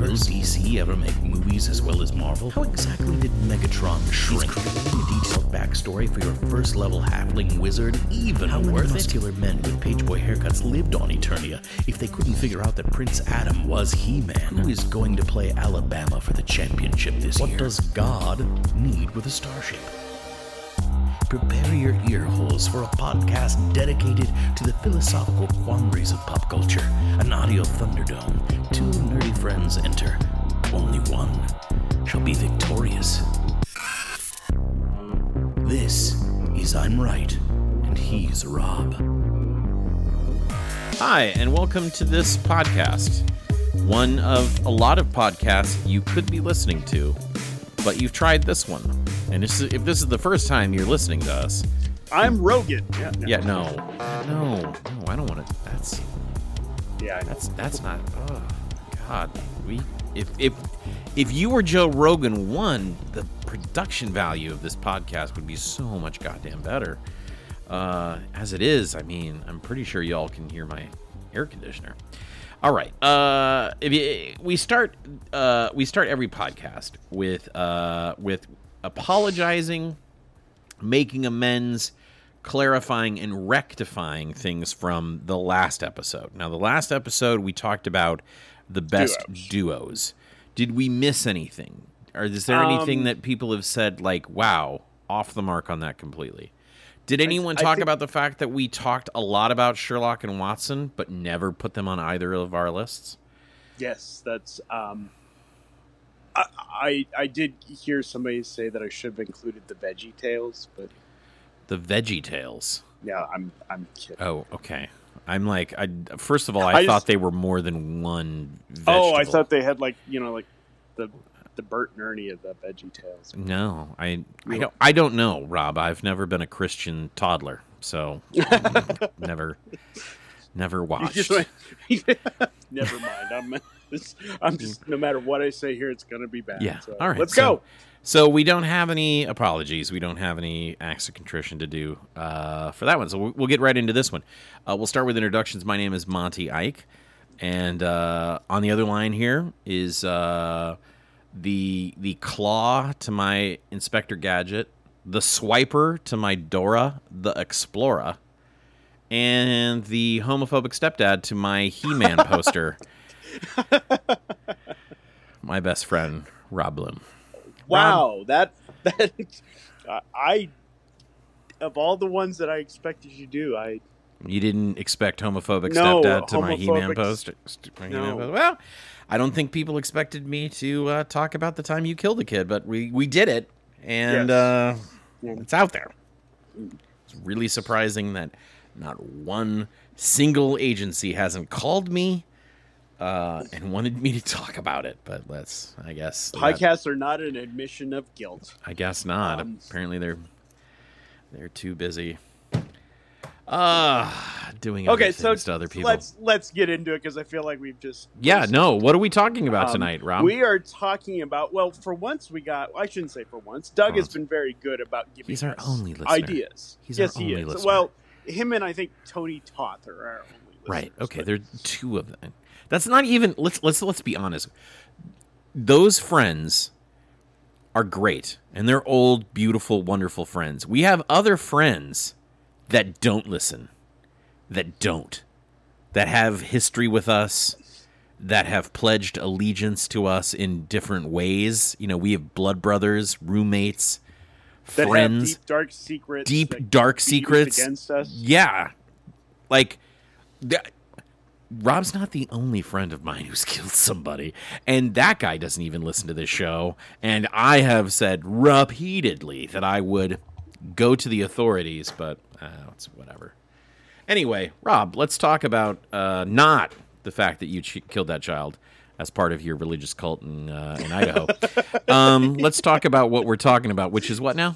Will DC ever make movies as well as Marvel? How exactly did Megatron shrink? Creating a detailed backstory for your first level halfling wizard even How worth muscular men with page boy haircuts lived on Eternia if they couldn't figure out that Prince Adam was He-Man? Who is going to play Alabama for the championship this what year? What does God need with a starship? Prepare your ear holes for a podcast dedicated to the philosophical quandaries of pop culture. An audio thunderdome. Two nerdy friends enter. Only one shall be victorious. This is I'm Right, and he's Rob. Hi, and welcome to this podcast. One of a lot of podcasts you could be listening to, but you've tried this one. And this is, if this is the first time you're listening to us, I'm Rogan. Yeah, no. yeah, no, no, no, I don't want to. That's yeah, that's that's not. Oh God, we if if if you were Joe Rogan, one the production value of this podcast would be so much goddamn better. Uh, as it is, I mean, I'm pretty sure y'all can hear my air conditioner. All right. Uh, you, we start uh, we start every podcast with uh, with apologizing, making amends, clarifying, and rectifying things from the last episode. Now, the last episode, we talked about the best duos. duos. Did we miss anything? Or is there um, anything that people have said, like, wow, off the mark on that completely? Did anyone I, talk I think, about the fact that we talked a lot about Sherlock and Watson, but never put them on either of our lists? Yes, that's um, I, I, did hear somebody say that I should have included the Veggie Tales, but the Veggie Tales. Yeah, I'm I'm kidding. Oh, okay. I'm like, I first of all, I, I thought just, they were more than one. Vegetable. Oh, I thought they had like you know like the the Bert and Ernie of the Veggie Tales. No, I I don't I don't know, Rob. I've never been a Christian toddler, so never never watched. Never mind. I'm. I'm just no matter what I say here, it's going to be bad. Yeah. So, All right. Let's so, go. So we don't have any apologies. We don't have any acts of contrition to do uh, for that one. So we'll get right into this one. Uh, we'll start with introductions. My name is Monty Ike, and uh, on the other line here is uh, the the claw to my Inspector Gadget, the swiper to my Dora the Explorer, and the homophobic stepdad to my He-Man poster. My best friend, Rob Bloom. Wow, Rob, that that uh, I of all the ones that I expected you to do, I you didn't expect homophobic no, stepdad to my He-Man post. No. Well, I don't think people expected me to uh, talk about the time you killed a kid, but we we did it, and yes. uh, it's out there. It's really surprising that not one single agency hasn't called me uh, and wanted me to talk about it, but let's. I guess podcasts that, are not an admission of guilt. I guess not. Um, Apparently, they're they're too busy. Uh doing okay. So to other people. let's let's get into it because I feel like we've just yeah. No, what are we talking about um, tonight, Rob? We are talking about well, for once we got. I shouldn't say for once. Doug for has been very good about giving. He's our only listener. ideas. He's yes, he is. Listener. Well, him and I think Tony Toth are our only listeners. Right. Okay. There's two of them. That's not even let's let's let's be honest. Those friends are great and they're old, beautiful, wonderful friends. We have other friends that don't listen. That don't. That have history with us, that have pledged allegiance to us in different ways. You know, we have blood brothers, roommates, that friends, deep dark secrets, deep dark secrets against us. Yeah, like Rob's not the only friend of mine who's killed somebody, and that guy doesn't even listen to this show. And I have said repeatedly that I would go to the authorities, but uh, it's whatever. Anyway, Rob, let's talk about uh, not the fact that you ch- killed that child as part of your religious cult in, uh, in Idaho. um, let's talk about what we're talking about, which is what now?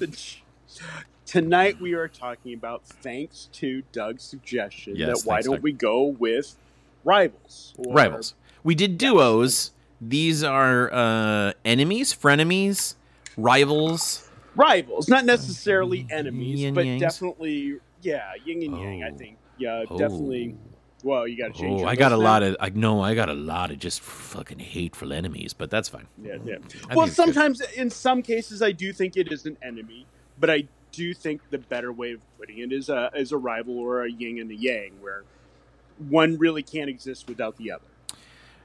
Tonight we are talking about, thanks to Doug's suggestion, yes, that why don't Doug. we go with rivals. rivals. We did duos. These are uh, enemies, frenemies, rivals. rivals, not necessarily enemies, Yin but yangs? definitely, yeah, yin and yang. I Oh. think, yeah, Oh. definitely. Well, you got to change. Oh, I got a lot of I know I got a lot of just fucking hateful enemies, but that's fine. Yeah, yeah. I Well, it's good. sometimes, in some cases, I do think it is an enemy, but I do think the better way of putting it is a is a rival or a yin and a yang, where one really can't exist without the other.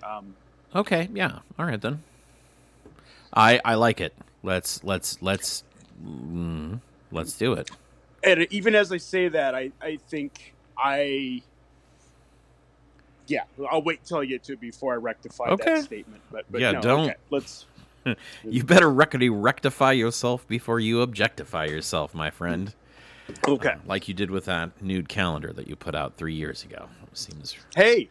Um, Okay, yeah. All right then. I I like it. Let's let's let's mm, let's do it. and even as I say that, I I think I. Yeah, I'll wait till I get to before I rectify Okay. that statement. But, but Yeah, no, don't- Okay, let's. You better recti- rectify yourself before you objectify yourself, my friend. Okay. Uh, like you did with that nude calendar that you put out three years ago. Seems Hey,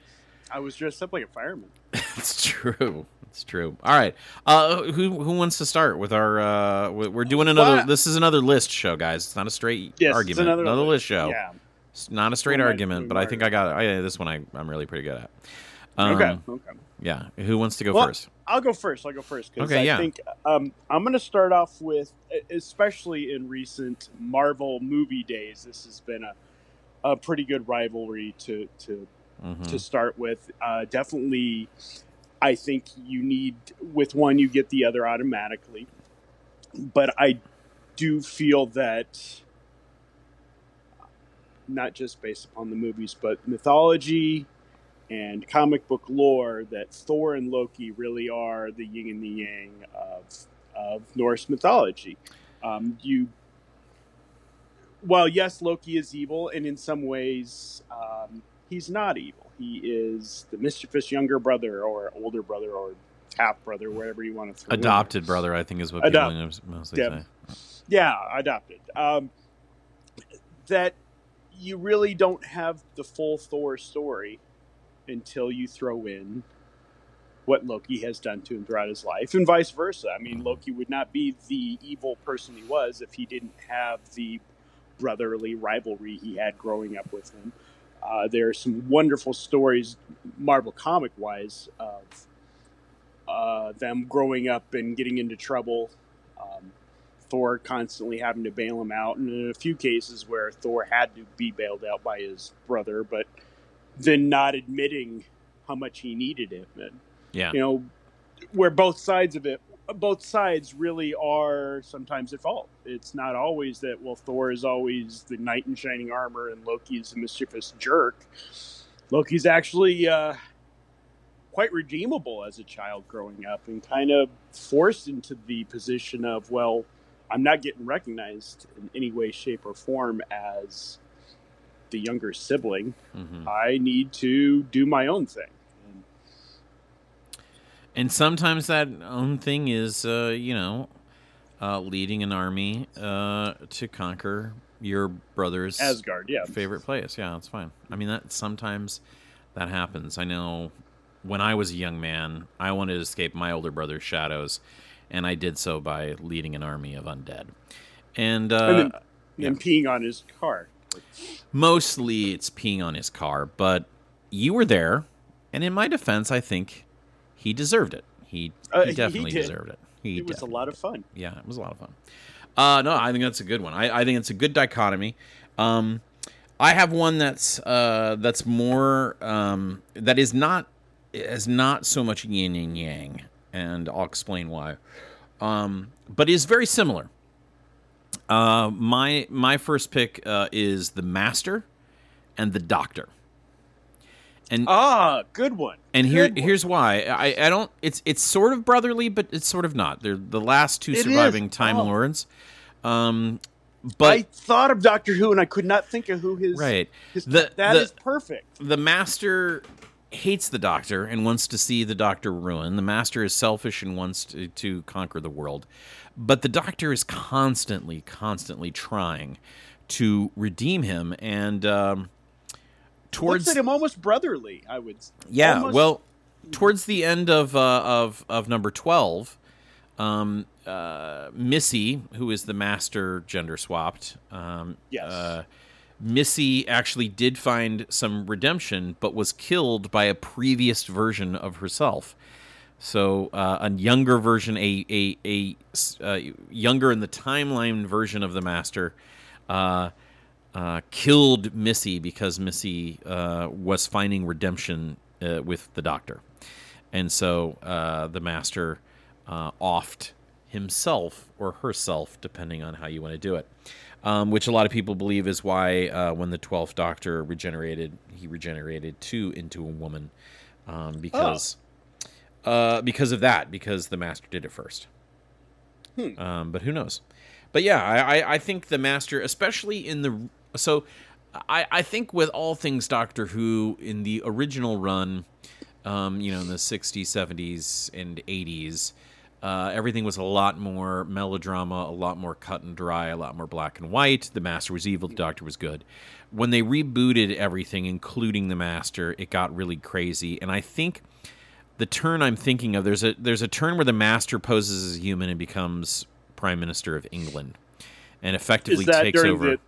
I was dressed up like a fireman. it's true. It's true. All right. Uh, who who wants to start with our? Uh, we- we're doing another. This is another list show, guys. It's not a straight Yes, it's argument. another, another list show. Yeah. It's not a straight argument, but I think I got it. I, this one I, I'm really pretty good at. Um, okay. Okay. Yeah. Who wants to go Well, first? I'll go first. I'll go first because Okay, I yeah. think um, I'm going to start off with, especially in recent Marvel movie days, this has been a, a pretty good rivalry to to Mhm. to start with. Uh, definitely, I think you need with one you get the other automatically, but I do feel that not just based upon the movies, but mythology and comic book lore that Thor and Loki really are the yin and the yang of of Norse mythology. Um, you, well, yes, Loki is evil, and in some ways, um, he's not evil. He is the mischievous younger brother, or older brother, or half brother, whatever you want to throw. in. Adopted brother, I think, is what Adopt- people mostly Yep. say. Yeah, adopted. Um, that you really don't have the full Thor story until you throw in what Loki has done to him throughout his life, and vice versa. I mean, Loki would not be the evil person he was if he didn't have the brotherly rivalry he had growing up with him. Uh, there are some wonderful stories, Marvel comic wise, of uh, them growing up and getting into trouble. Thor constantly having to bail him out, and in a few cases where Thor had to be bailed out by his brother, but then not admitting how much he needed him, and Yeah. you know where both sides of it, both sides really are sometimes at fault. It's not always that well, Thor is always the knight in shining armor, and Loki is a mischievous jerk. Loki's actually uh, quite redeemable as a child growing up and kind of forced into the position of, well, I'm not getting recognized in any way, shape, or form as the younger sibling. hmm I need to do my own thing. And And sometimes that own thing is, uh, you know, uh, leading an army uh, to conquer your brother's Asgard, yeah. favorite place. Yeah, that's fine. I mean, that sometimes that happens. I know when I was a young man, I wanted to escape my older brother's shadows, and I did so by leading an army of undead. And, uh, And then- yeah. And peeing on his car. mostly it's peeing on his car, but you were there, and in my defense, I think he deserved it. He, Uh, he he definitely did. deserved it. He It was a lot of fun. yeah, it was a lot of fun. Uh, no, I think that's a good one. I, I think it's a good dichotomy. Um, I have one that's uh, that's more um, that is not is not so much yin and yang, and I'll explain why. Um, but it's very similar. Uh, my my first pick uh, is the Master and the Doctor. And Ah, good one. and here, one. here's why. I, I don't. It's it's sort of brotherly, but it's sort of not. They're the last two It is. surviving Time Oh. Lords. Um, but I thought of Doctor Who and I could not think of who his. right, his The- that the- is perfect. the Master hates the Doctor and wants to see the Doctor ruin. The Master is selfish and wants to, to conquer the world, but the Doctor is constantly, constantly trying to redeem him. And um, towards Looks like him almost brotherly. I would. Yeah, almost- well, towards the end of uh, of of number twelve, um, uh, Missy, who is the master gender swapped, um, Yes. uh, Missy actually did find some redemption, but was killed by a previous version of herself. So uh, a younger version, a a, a uh, younger in the timeline version of the Master, uh, uh, killed Missy because Missy uh, was finding redemption uh, with the Doctor, and so the Master offed himself or herself, depending on how you want to do it. Um, which a lot of people believe is why uh, when the Twelfth Doctor regenerated, he regenerated too into a woman, um, because uh, because of that, because the Master did it first. Um, but who knows? But yeah, I, I, I think the Master, especially in the so, I, I think with all things Doctor Who in the original run, um, you know, in the '60s, '70s, and '80s, uh, everything was a lot more melodrama, a lot more cut and dry, a lot more black and white. The Master was evil, the Doctor was good. When they rebooted everything, including the Master, it got really crazy, and I think the turn I'm thinking of there's a there's a turn where the master poses as a human and becomes prime minister of England, and effectively Is that takes during over. the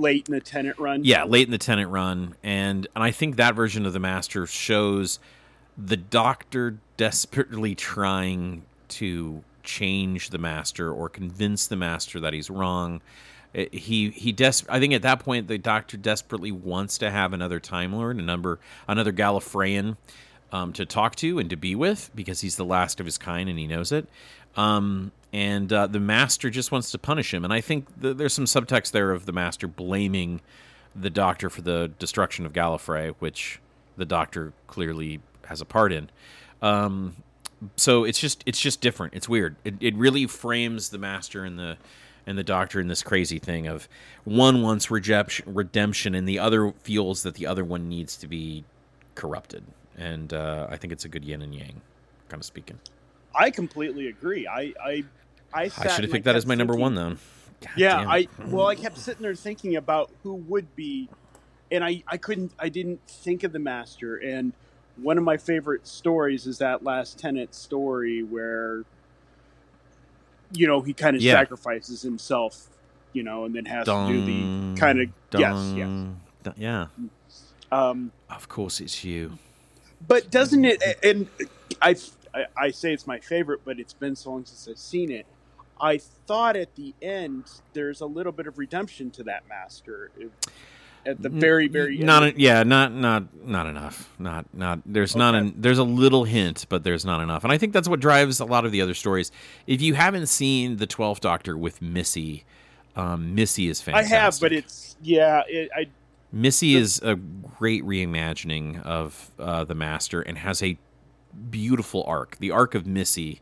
late in the Tennant run? Yeah, late in the Tennant run, and and I think that version of the master shows the doctor desperately trying to change the master or convince the master that he's wrong. Uh, He he des- I think at that point the doctor desperately wants to have another Time Lord, a number another Gallifreyan um, to talk to and to be with because he's the last of his kind and he knows it. Um, and uh, the master just wants to punish him. And I think th- there's some subtext there of the master blaming the doctor for the destruction of Gallifrey, which the doctor clearly has a part in. Um, so it's just it's just different. It's weird. It, it really frames the master and the and the doctor in this crazy thing of one wants redemption, and the other feels that the other one needs to be corrupted. And uh, I think it's a good yin and yang, kind of speaking. I completely agree. I I I, I should have picked that as my number thinking- one, though. God yeah, I well, I kept sitting there thinking about who would be, and I I couldn't I didn't think of the master. And one of my favorite stories is that last Tennant story where, you know, he kind of Yeah. sacrifices himself, you know, and then has to do the kind of Dun, yes, yes. dun- Yeah, Um, of course it's you. but doesn't it? And I, I I say it's my favorite, but it's been so long since I've seen it. I thought at the end there's a little bit of redemption to that master at the very very end. not yeah not not not enough not not there's not Okay. an there's a little hint but there's not enough and i think that's what drives a lot of the other stories if you haven't seen the 12th doctor with missy um, missy is fantastic. I have, but it's yeah. It, I missy is a great reimagining of uh, the master and has a beautiful arc the arc of missy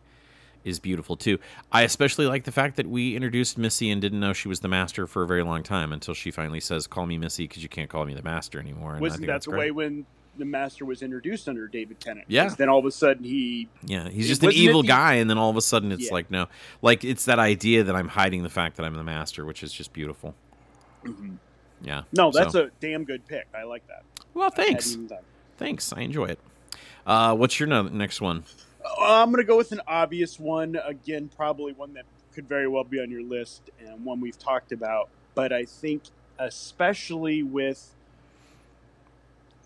is beautiful too. I especially like the fact that we introduced Missy and didn't know she was the master for a very long time until she finally says, "Call me Missy because you can't call me the master anymore." And wasn't that that's the great. way when the master was introduced under David Tennant? Yeah. Then all of a sudden he Yeah, he's just an evil the- guy, and then all of a sudden it's Yeah. like no, like it's that idea that I'm hiding the fact that I'm the master, which is just beautiful. Yeah. no, that's So- a damn good pick. I like that. well. Thanks, done- thanks. I enjoy it. Uh, what's your no- next one? Uh, I'm going to go with an obvious one. Again, probably one that could very well be on your list and one we've talked about. But I think, especially with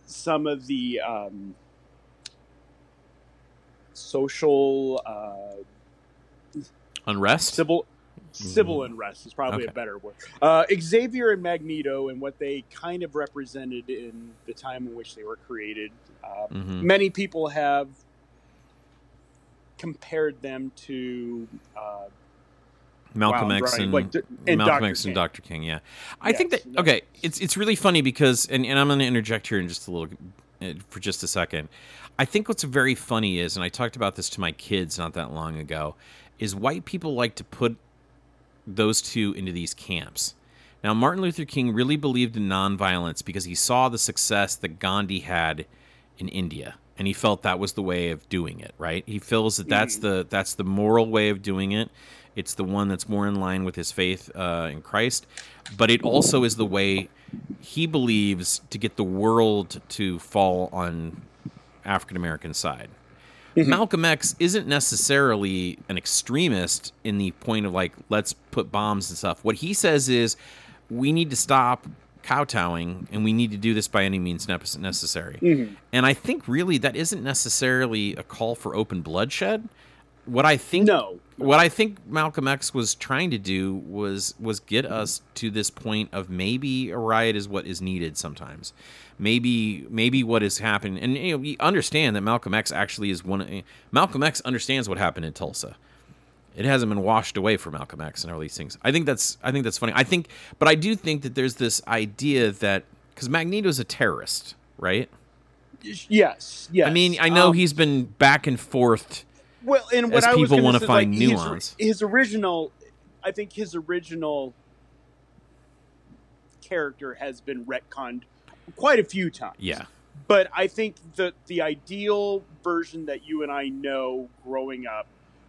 some of the um, social, uh, Unrest. civil, civil unrest is probably Okay. a better word. Uh, Xavier and Magneto and what they kind of represented in the time in which they were created. Uh, Mhm. many people have compared them to uh, Malcolm wow, X and. D- and Malcolm Dr. X and King. Dr. King. Yeah, I think that okay. It's it's really funny because and, and I'm going to interject here in just a little uh, for just a second. I think what's very funny is, and I talked about this to my kids not that long ago, is white people like to put those two into these camps. Now, Martin Luther King really believed in nonviolence because he saw the success that Gandhi had in India, and he felt that was the way of doing it. Right? He feels that that's the that's the moral way of doing it. It's the one that's more in line with his faith uh, in Christ, but it also is the way he believes to get the world to fall on African American side. Malcolm X isn't necessarily an extremist in the point of like let's put bombs and stuff. What he says is we need to stop kowtowing, and we need to do this by any means ne- necessary. Mhm. And I think really that isn't necessarily a call for open bloodshed. What I think No. what I think Malcolm X was trying to do was was get us to this point of maybe a riot is what is needed sometimes. Maybe maybe what is happening, and you know, we understand that Malcolm X actually is one. Malcolm X understands what happened in Tulsa. It hasn't been washed away for Malcolm X and all these things. I think that's I think that's funny. I think, but I do think that there's this idea that because Magneto's a terrorist, right? Yes. Yes. I mean, I know Um, he's been back and forth. Well, and what people wanna find like, his- nuance. His, original, I think his original character has been retconned quite a few times. Yeah, But I think that the ideal version that you and I know growing up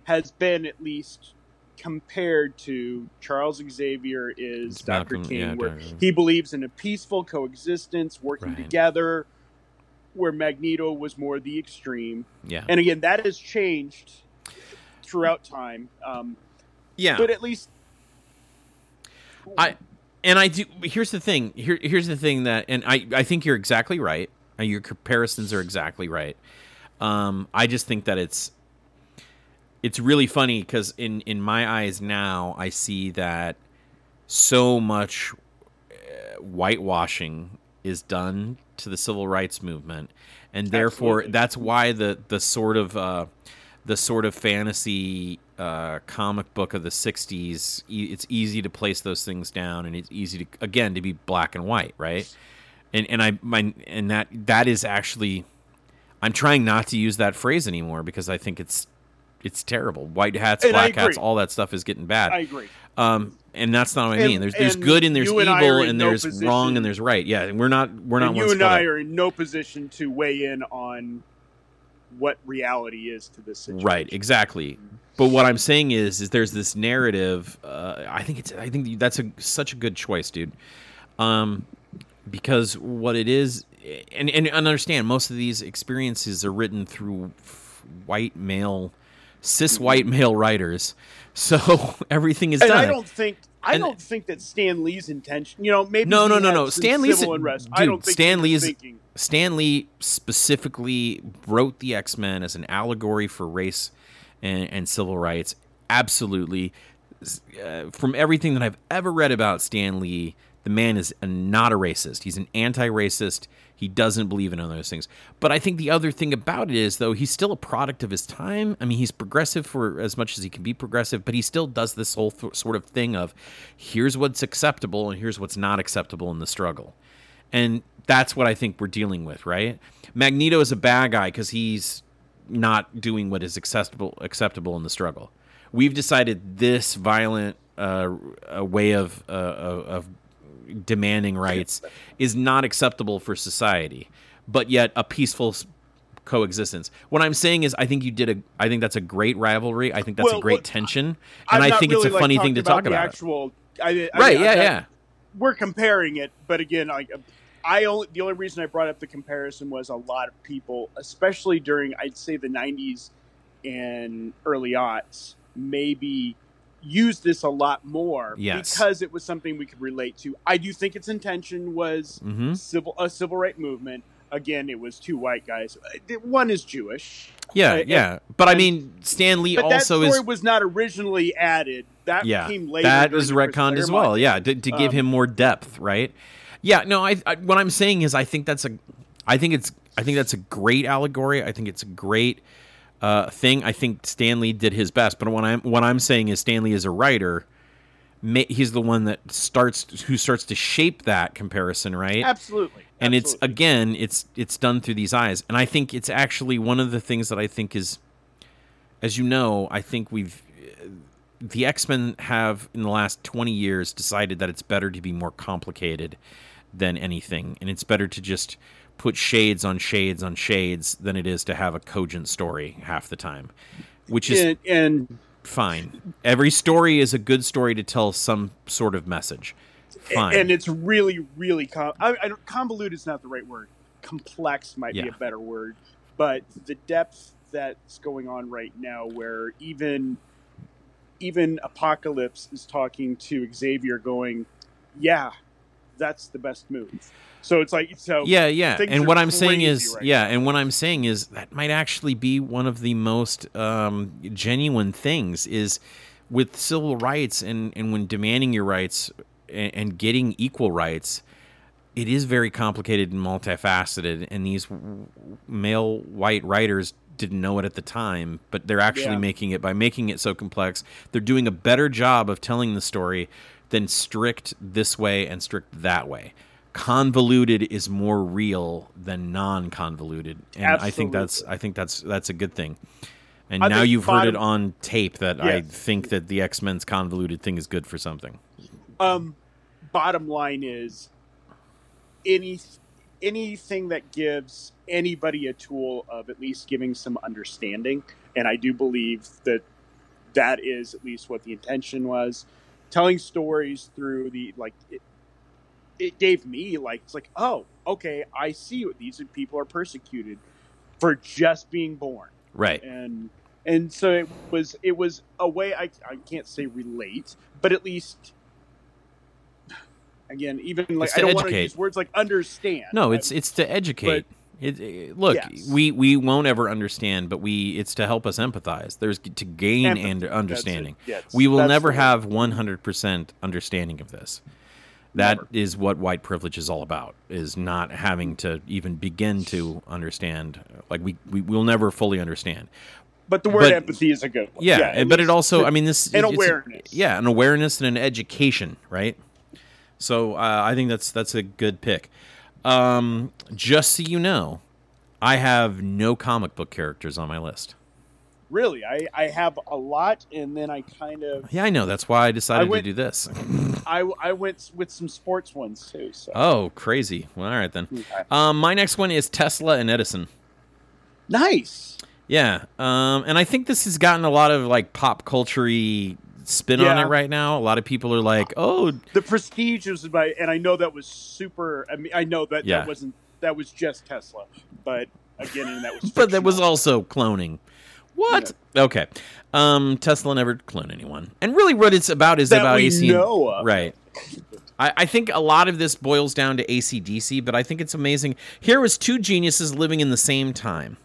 has been at least compared to Charles Xavier is Dr. Malcolm- King, yeah, where Dr. he believes in a peaceful coexistence, working Right. together, where Magneto was more the extreme. yeah, And again, that has changed throughout time. Um, yeah. But at least I and I do. Here's the thing. Here, here's the thing that, and I, I think you're exactly right. Your comparisons are exactly right. Um, I just think that it's, it's really funny because in in my eyes now, I see that so much uh, whitewashing is done to the civil rights movement, and therefore Absolutely. that's why the the sort of uh, the sort of fantasy uh, comic book of the '60s. e- It's easy to place those things down, and it's easy to again to be black and white, right? And and I my and that that is actually, I'm trying not to use that phrase anymore because I think it's it's terrible. White hats, And black hats, all that stuff is getting bad. I agree. Um, and that's not what I And- mean. There's there's good and there's you and I are evil and no there's position- wrong and there's right. Yeah, and we're not we're not and you and I are in no position to weigh in on what reality is to this situation. Right, exactly. But what I'm saying is, is there's this narrative. Uh, I think it's. I think that's a such a good choice, dude. Um, because what it is, and and, and understand, most of these experiences are written through f- white male, cis white male writers. So everything is And done. I don't think I And- don't think that Stan Lee's intention. You know, maybe No, no, no, no. Stan Lee's- unrest. I dude, don't think Stan Lee's- thinking. Stan Lee specifically wrote the X Men as an allegory for race and, and civil rights. Absolutely. Uh, from everything that I've ever read about Stan Lee, the man is a, not a racist. He's an anti racist. He doesn't believe in those things. But I think the other thing about it is, though, he's still a product of his time. I mean, he's progressive for as much as he can be progressive, but he still does this whole th- sort of thing of here's what's acceptable and here's what's not acceptable in the struggle. And that's what I think we're dealing with, right? Magneto is a bad guy because he's not doing what is acceptable acceptable in the struggle. We've decided this violent uh, way of uh, of demanding rights is not acceptable for society, but yet a peaceful coexistence. What I'm saying is, I think you did a. I think that's a great rivalry. I think that's Well, a great what- tension, and I think really, it's a like, funny thing to talk the about. Actual, I, I, Right? I- Yeah, yeah. We're comparing it, but again, like I only the only reason I brought up the comparison was a lot of people, especially during I'd say the '90s and early aughts, maybe used this a lot more Yes. because it was something we could relate to. I do think its intention was hmm civil a civil right movement. Again, it was two white guys. Uh, One is Jewish, Yeah, And- yeah. But I mean, Stan Lee but that also story is. was not originally added. That yeah, came later. that was retconned as well. Yeah, to, to give Um, him more depth, right? Yeah, no. I, I what I'm saying is, I think that's a, I think it's, I think that's a great allegory. I think it's a great uh, thing. I think Stan Lee did his best. But what I'm what I'm saying is, Stan Lee is a writer. He's the one that starts who starts to shape that comparison, right? Absolutely. and it's again it's it's done through these eyes and i think it's actually one of the things that i think is as you know i think we've the x-men have in the last 20 years decided that it's better to be more complicated than anything and it's better to just put shades on shades on shades than it is to have a cogent story half the time which is and, and fine. Every story is a good story to tell some sort of message. Fine. And it's really really com- I, I don't, convoluted is not the right word. Complex might be a better word, but the depth that's going on right now, where even even Apocalypse is talking to Xavier, going, "Yeah, that's the best move. So it's like so Yeah, yeah. And what I'm saying is, right yeah, now. and what I'm saying is that might actually be one of the most um, genuine things is with civil rights and, and when demanding your rights and, and getting equal rights, it is very complicated and multifaceted. And these male white writers didn't know it at the time, but they're actually Yeah. making it by making it so complex. They're doing a better job of telling the story than strict this way and strict that way. Convoluted is more real than non-convoluted, and I think that's I think that's that's a good thing. And I now you've heard it on tape that I think that the X Men's convoluted thing is good for something. um bottom line is any anything that gives anybody a tool of at least giving some understanding and i do believe that that is at least what the intention was telling stories through the like it, it gave me like it's like oh okay i see what these people are persecuted for just being born Right. and and so it was it was a way I, I can't say relate but at least again even like It's I don't want to use words like understand No, I- it's it's to educate. It, it- look, Yes. we we won't ever understand, but we it's to help us empathize. There's to gain Empathy, and understanding. Yes, we will that's never have 100% understanding of this. That Never. is what white privilege is all about. Is not having to even begin to understand. Like we we will never fully understand. but the word but- empathy is a good one Yeah, and- but it also, I mean, this an a- awareness. yeah, an awareness and an education, right? So uh, I think that's that's a good pick. Um, just so you know, I have no comic book characters on my list. really I, I have a lot and then I kind of Yeah, I know. That's why I decided went- to do this. I, I went with some sports ones too so oh, crazy. Well, all right then. Um, my next one is Tesla and Edison. nice Yeah, um, and I think this has gotten a lot of like pop culture spin on it right now. A lot of people are like, "Oh, the prestige was by and I know that was super I mean I know that Yeah. that wasn't that was just Tesla but again and that was but that was also cloning. What? Okay. Um, Tesla never cloned anyone, and really, what it's about is That about AC. Right. I, I think a lot of this boils down to ACDC, but I think it's amazing. Here was two geniuses living in the same time,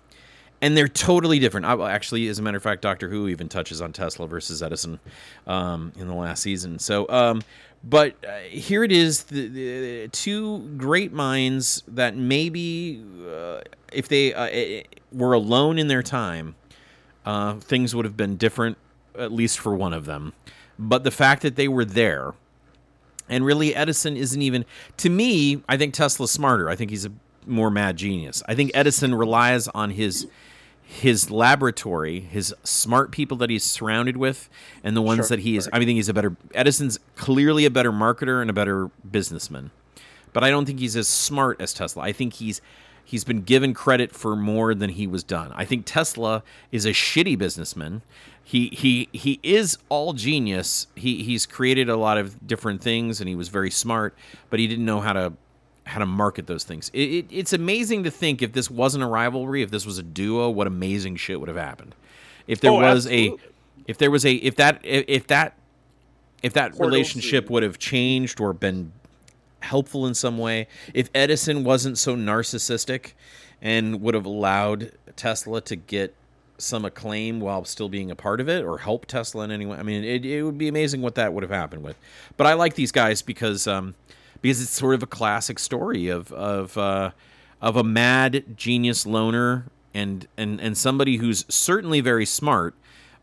and they're totally different. I, actually, as a matter of fact, Doctor Who even touches on Tesla versus Edison um, in the last season. So, um, but uh, here it is: the, the two great minds that maybe, uh, if they uh, eh, were alone in their time, uh, things would have been different, at least for one of them. But the fact that they were there, and really Edison isn't even to me. I think Tesla's smarter. I think he's a more mad genius. I think Edison relies on his his laboratory, his smart people that he's surrounded with, and the ones Sure, that he is. sure. I think he's a better. Edison's clearly a better marketer and a better businessman, but I don't think he's as smart as Tesla. I think he's he's been given credit for more than he was done. I think Tesla is a shitty businessman. He he he is all genius. He he's created a lot of different things and he was very smart, but he didn't know how to how to market those things. It, it, it's amazing to think if this wasn't a rivalry, if this was a duo, what amazing shit would have happened. If there Oh, was absolutely. a if there was a if that if, if that if that Portal relationship would have changed or been helpful in some way, if Edison wasn't so narcissistic and would have allowed Tesla to get some acclaim while still being a part of it or help Tesla in any way. I mean, it, it would be amazing what that would have happened with. But I like these guys because um, because it's sort of a classic story of of uh, of a mad genius loner and and and somebody who's certainly very smart,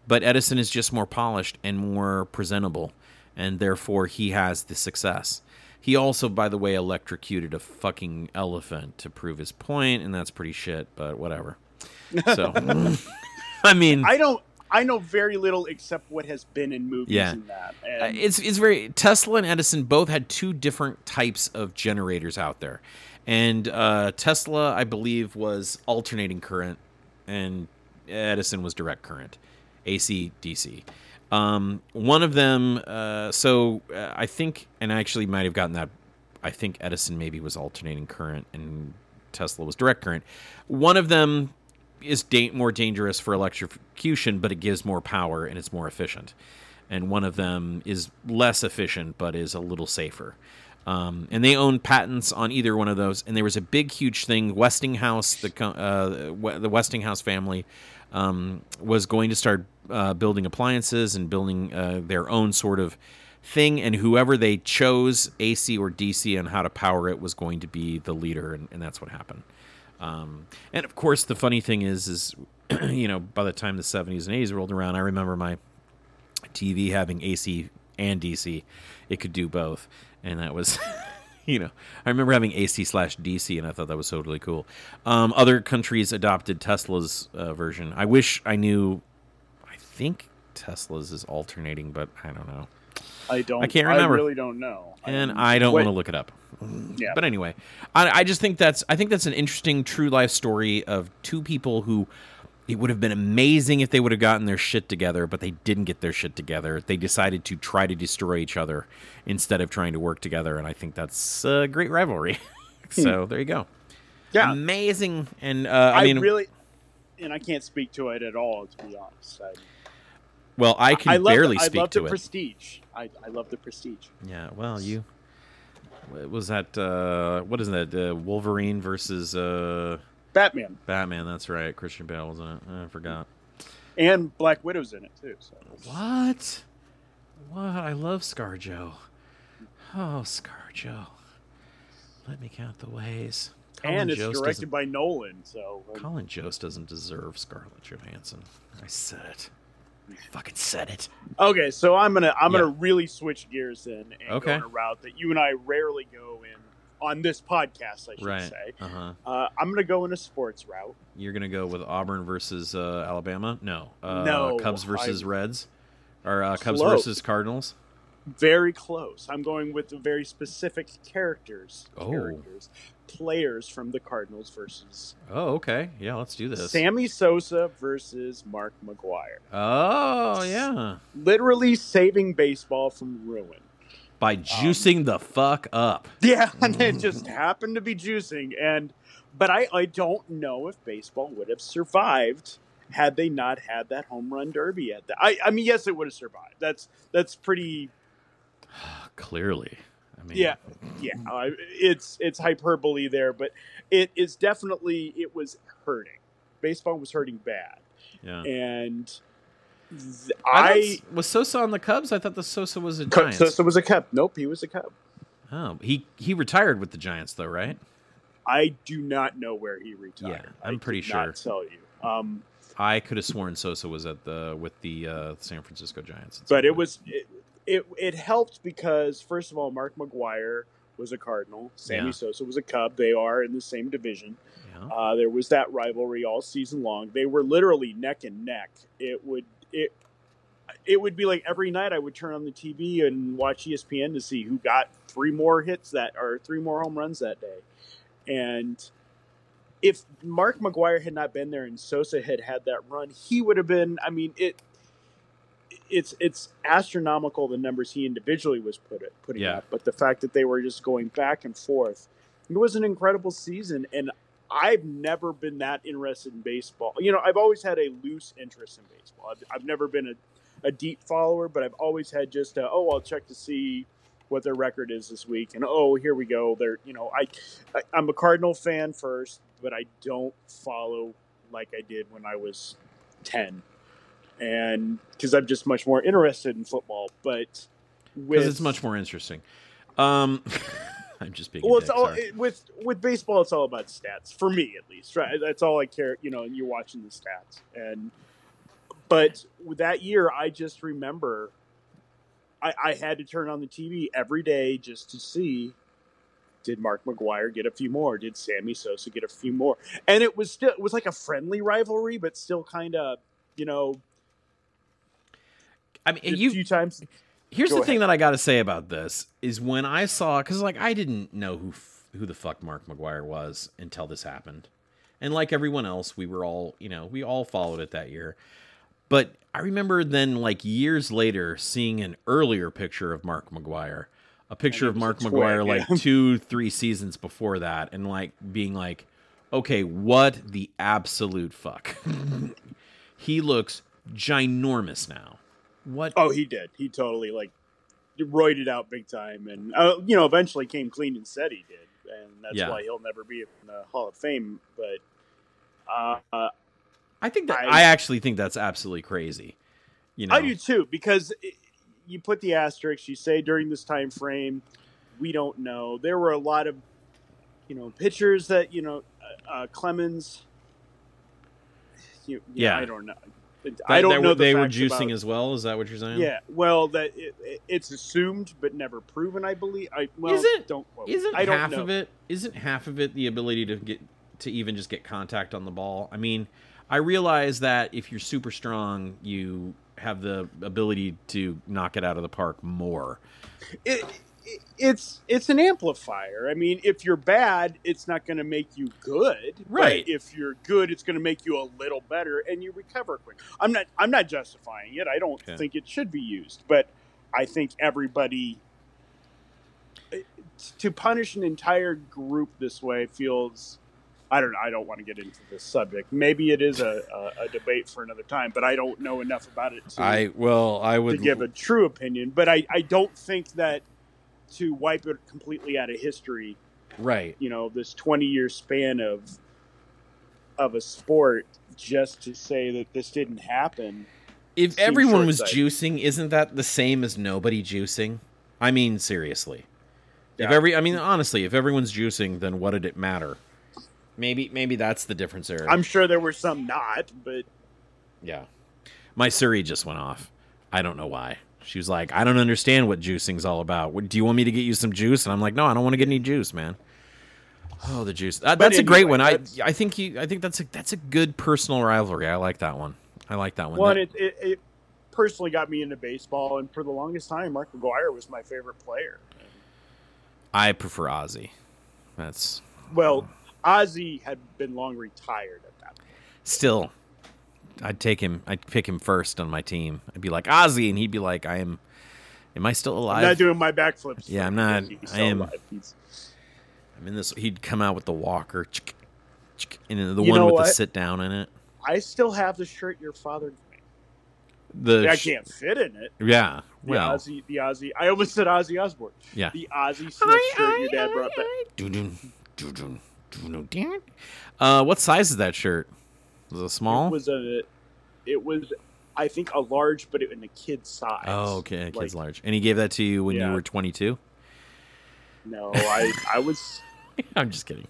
but Edison is just more polished and more presentable, and therefore he has the success. He also, by the way, electrocuted a fucking elephant to prove his point, and that's pretty shit, but whatever. So, I mean, I don't. I know very little except what has been in movies Yeah. and that. Uh, And it's it's very Tesla and Edison both had two different types of generators out there, and uh, Tesla I believe was alternating current, and Edison was direct current, AC DC. Um, one of them, uh, so uh, I think, and I actually might have gotten that. I think Edison maybe was alternating current, and Tesla was direct current. One of them is da- more dangerous for electrocution, but it gives more power and it's more efficient. And one of them is less efficient, but is a little safer. Um, and they own patents on either one of those. And there was a big, huge thing. Westinghouse, the uh, the Westinghouse family, um, was going to start uh, building appliances and building uh, their own sort of thing. And whoever they chose, AC or DC, on how to power it, was going to be the leader. And, and that's what happened. Um, and of course, the funny thing is, is you know, by the time the '70s and '80s rolled around, I remember my TV having AC and DC. It could do both, and that was, you know, I remember having AC slash DC, and I thought that was totally cool. Um, other countries adopted Tesla's uh, version. I wish I knew. I think Tesla's is alternating, but I don't know, I don't. I can't remember. I really don't know. and I don't what- want to look it up. Yeah. But anyway, I, I just think that's I think that's an interesting true life story of two people who it would have been amazing if they would have gotten their shit together, but they didn't get their shit together. They decided to try to destroy each other instead of trying to work together, and I think that's a great rivalry. so there you go. yeah. Amazing, and uh, I, I, mean, really, and I can't speak to it at all. To be honest, I, well, I can I love barely the, speak I love to the it. prestige. I, I love the prestige. Yeah, well, you was that uh, what is that? Uh, Wolverine versus uh, Batman Batman. That's right. Christian Bale was in it. I forgot. and Black Widow's in it too. So. What? What? I love ScarJo. Oh, ScarJo. Let me count the ways. and it's Jost directed by Nolan. So uh, Colin Jost doesn't deserve Scarlett Johansson. I said it. Fucking said it. okay, so I'm gonna I'm Yeah. gonna really switch gears then and Okay. go in a route that you and I rarely go in on this podcast. I should Right. say. Uh huh. Uh, I'm gonna go in a sports route. You're gonna go with Auburn versus uh, Alabama? No. Uh, No, Cubs versus I- Reds, or uh, Cubs Close. versus Cardinals? Very close. I'm going with the very specific characters, Oh. characters, players from the Cardinals versus Oh, okay. Yeah, let's do this. Sammy Sosa versus Mark McGwire. Oh, yeah. Literally saving baseball from ruin. By um, juicing the fuck up. Yeah, and it just happened to be juicing. And but I, I don't know if baseball would have survived had they not had that home run derby at that. I, I mean, yes, it would have survived. That's that's pretty. Clearly. I mean, Yeah, yeah. I, it's it's hyperbole there, but it is definitely it was hurting. Baseball was hurting bad, Yeah. and th- I, I. was Sosa on the Cubs. I thought the Sosa was a Giants. Sosa was a Cub. Nope, he was a Cub. Oh, he he retired with the Giants though, right? I do not know where he retired. Yeah, I'm I pretty could not sure. tell you. Um, I could have sworn Sosa was at the with the uh, San Francisco Giants. but it was it, it it helped because first of all, Mark McGwire was a Cardinal, Sammy Yeah. Sosa was a Cub. They are in the same division. Yeah. Uh, there was that rivalry all season long. They were literally neck and neck. It would it it would be like every night I would turn on the TV and watch ESPN to see who got three more hits that or three more home runs that day. And if Mark McGwire had not been there and Sosa had had that run, he would have been. I mean, it it's it's astronomical the numbers he individually was put it, putting Yeah. up, but the fact that they were just going back and forth, it was an incredible season. And I've never been that interested in baseball. You know, I've always had a loose interest in baseball. I've, I've never been a, a deep follower, but I've always had just a, oh, I'll check to see what their record is this week, and oh, here we go. They're you know, I, I I'm a Cardinal fan first, but I don't follow like I did when I was ten, and because I'm just much more interested in football. But because it's much more interesting. Um, I'm just being. a well, it's all it, with with baseball. It's all about stats for me, at least. Right, that's all I care. You know, and you're watching the stats, and but that year, I just remember I, I had to turn on the TV every day just to see did Mark McGwire get a few more? Did Sammy Sosa get a few more? And it was still it was like a friendly rivalry, but still kind of you know I mean, a you few times. Here's Go the thing ahead. that I got to say about this is when I saw because like I didn't know who who the fuck Mark McGwire was until this happened, and like everyone else, we were all you know we all followed it that year. But I remember then like years later seeing an earlier picture of Mark McGwire, a picture of Mark McGwire yeah. like two three seasons before that, and like being like, okay, what the absolute fuck? he looks ginormous now. What Oh, he did. He totally like roided out big time, and uh, you know, eventually came clean and said he did, and that's Yeah. why he'll never be in the Hall of Fame. But uh, I think that I- I, actually think that's absolutely crazy. You know, I do too because it, you put the asterisk. You say during this time frame, we don't know. There were a lot of, you know, pitchers that you know, uh, uh, Clemens. You, Yeah. I don't know. I don't know. The they were juicing about- as well. Is that what you're saying? Yeah, well, that it, it- it's assumed but never proven. I believe. I well, Isn't- don't quote. Isn't I don't half know. of it? Isn't half of it the ability to get to even just get contact on the ball? I mean, I realize that if you're super strong, you have the ability to knock it out of the park more. it, it, it's it's an amplifier. I mean, if you're bad, it's not going to make you good. but Right. if you're good, it's going to make you a little better, and you recover quick. I'm not. I'm not justifying it. I don't Okay. think it should be used, but I think everybody eh, to punish an entire group this way feels. I don't. I don't want to get into this subject. Maybe it is a, a, a debate for another time, but I don't know enough about it to I well, I to would give a true opinion, but I, I don't think that to wipe it completely out of history, right. you know, this 20 year span of of a sport just to say that this didn't happen. If everyone was juicing, isn't that the same as nobody juicing? I mean, seriously. If every, I mean, honestly, if everyone's juicing, then what did it matter? Maybe, maybe that's the difference there. I'm sure there were some not, but Yeah. My Siri just went off. I don't know why. She was like, I don't understand what juicing's all about. What- Do you want me to get you some juice? And I'm like, no, I don't want to get any juice, man. Oh, the juice. Uh, that's a great one. I I think you I think that's a that's a good personal rivalry. I like that one. I like that one. one, That- it, it, it personally got me into baseball, and for the longest time, Mark McGwire was my favorite player. I prefer Ozzie. That's Well, Ozzie had been long retired at that point. still I'd take him I'd pick him first on my team. I'd be like Ozzy and he'd be like, I am Am I still alive? I'm not doing my backflips. Yeah, I'm not- I am- alive. He's- I'm in this he'd come out with the walker and the You one with the sit down in it. I still have the shirt your father gave me. The I sh- can't fit in it. Yeah. The Well, Ozzy, the Ozzy. I almost said Ozzy Osbourne. yeah. The Ozzie Smith shirt your dad brought back. Doo-doo, doo-doo, doo-doo, doo. Uh, what size is that shirt? Was it small? It was a, it was, I think a large, but it, in a kid's size. oh, okay, a kid's Like, large. And he gave that to you when you were 22. No, I, I was, I'm just kidding.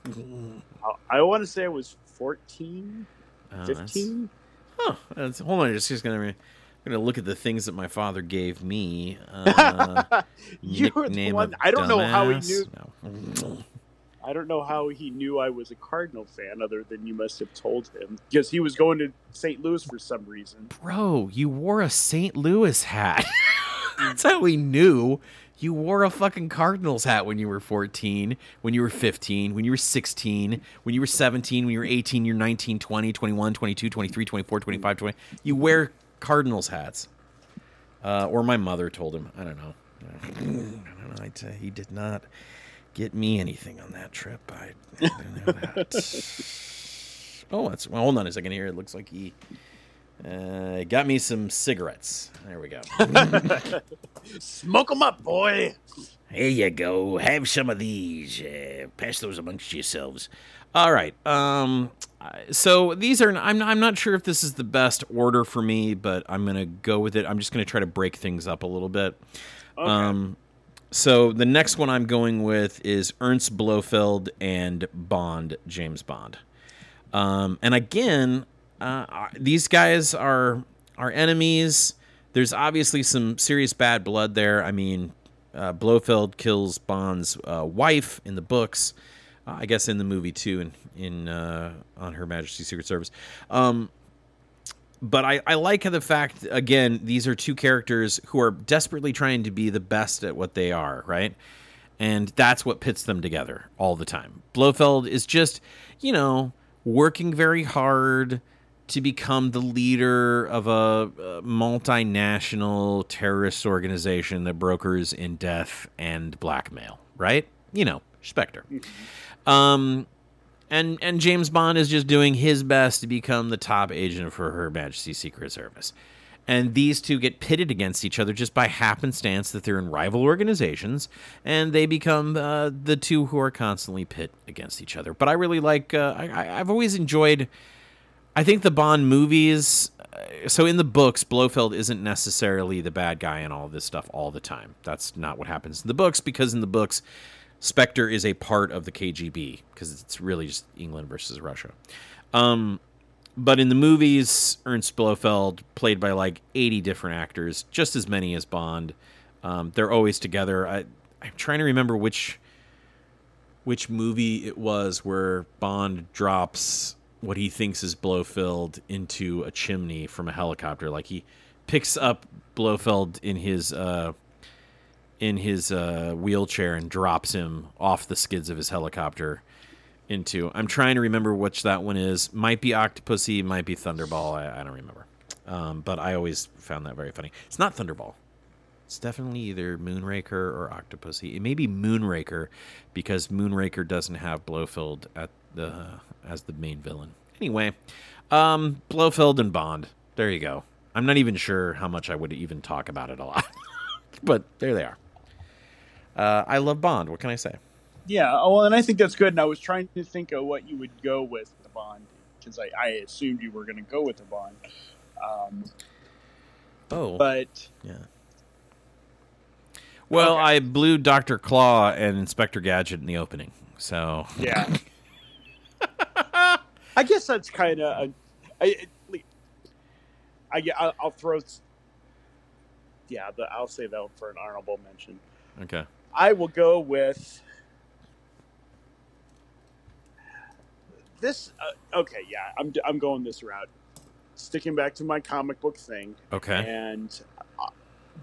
I, I want to say I was 14, Oh, that's- 15. Huh, that's- hold on, just just gonna I'm gonna look at the things that my father gave me. Uh, you were the one. I don't know how he knew. No. I don't know how he knew I was a Cardinal fan, other than you must have told him because he was going to St. Louis for some reason. Bro, you wore a St. Louis hat. That's how we knew. You wore a fucking Cardinals hat when you were 14, when you were 15, when you were 16, when you were 17, when you were 18, you're 19, 20, 21, 22, 23, 24, 25, 20. You wear Cardinals hats. Uh, or my mother told him. I don't know. I don't know. I tell he did not get me anything on that trip. I, I don't know that. oh, that's well, hold on a second here. It looks like he uh, got me some cigarettes. There we go. Smoke them up, boy. Here you go. Have some of these. Uh, pass those amongst yourselves. All right. Um. So these are. I'm. I'm not sure if this is the best order for me, but I'm gonna go with it. I'm just gonna try to break things up a little bit. Okay. Um. So the next one I'm going with is Ernst Blofeld and Bond, James Bond. Um, and again, uh, these guys are are enemies. There's obviously some serious bad blood there. I mean, uh, Blofeld kills Bond's uh, wife in the books. Uh, I guess in the movie too, in in uh, on Her Majesty's Secret Service. Um, but I, I like the fact again these are two characters who are desperately trying to be the best at what they are right? And that's what pits them together all the time. Blofeld is just you know working very hard to become the leader of a, a multinational terrorist organization that brokers in death and blackmail right? You know spectre. Um and and James Bond is just doing his best to become the top agent for Her Majesty's Secret Service. and these two get pitted against each other just by happenstance that they're in rival organizations, and they become uh, the two who are constantly pit against each other. But I really like. Uh, I, I've always enjoyed. I think the Bond movies. uh, So in the books, Blofeld isn't necessarily the bad guy in all this stuff all the time. That's not what happens in the books because in the books, Spectre is a part of the KGB because it's really just England versus Russia. Um, but in the movies, Ernst Blofeld played by like 80 different actors, just as many as Bond. Um, they're always together. I, I'm trying to remember which which movie it was where Bond drops what he thinks is Blofeld into a chimney from a helicopter. Like he picks up Blofeld in his uh, in his uh, wheelchair and drops him off the skids of his helicopter into. I'm trying to remember which that one is. Might be Octopussy, might be Thunderball. I, I don't remember. Um, but I always found that very funny. It's not Thunderball. It's definitely either Moonraker or Octopussy. It may be Moonraker because Moonraker doesn't have Blofeld at the as the main villain. Anyway, um, Blofeld and Bond. There you go. I'm not even sure how much I would even talk about it a lot, but there they are. Uh, I love Bond. What can I say? Yeah, oh, well, and I think that's good. And I was trying to think of what you would go with the Bond because I, I assumed you were going to go with the Bond. Um, Oh, but yeah. Well, Okay. I blew Doctor Claw and Inspector Gadget in the opening, so yeah, I guess that's kind of. I, I, I, I'll throw. Yeah, the, I'll say that for an honorable mention. okay. I will go with this. Uh, okay, yeah, I'm I'm going this route. Sticking back to my comic book thing, Okay. and uh,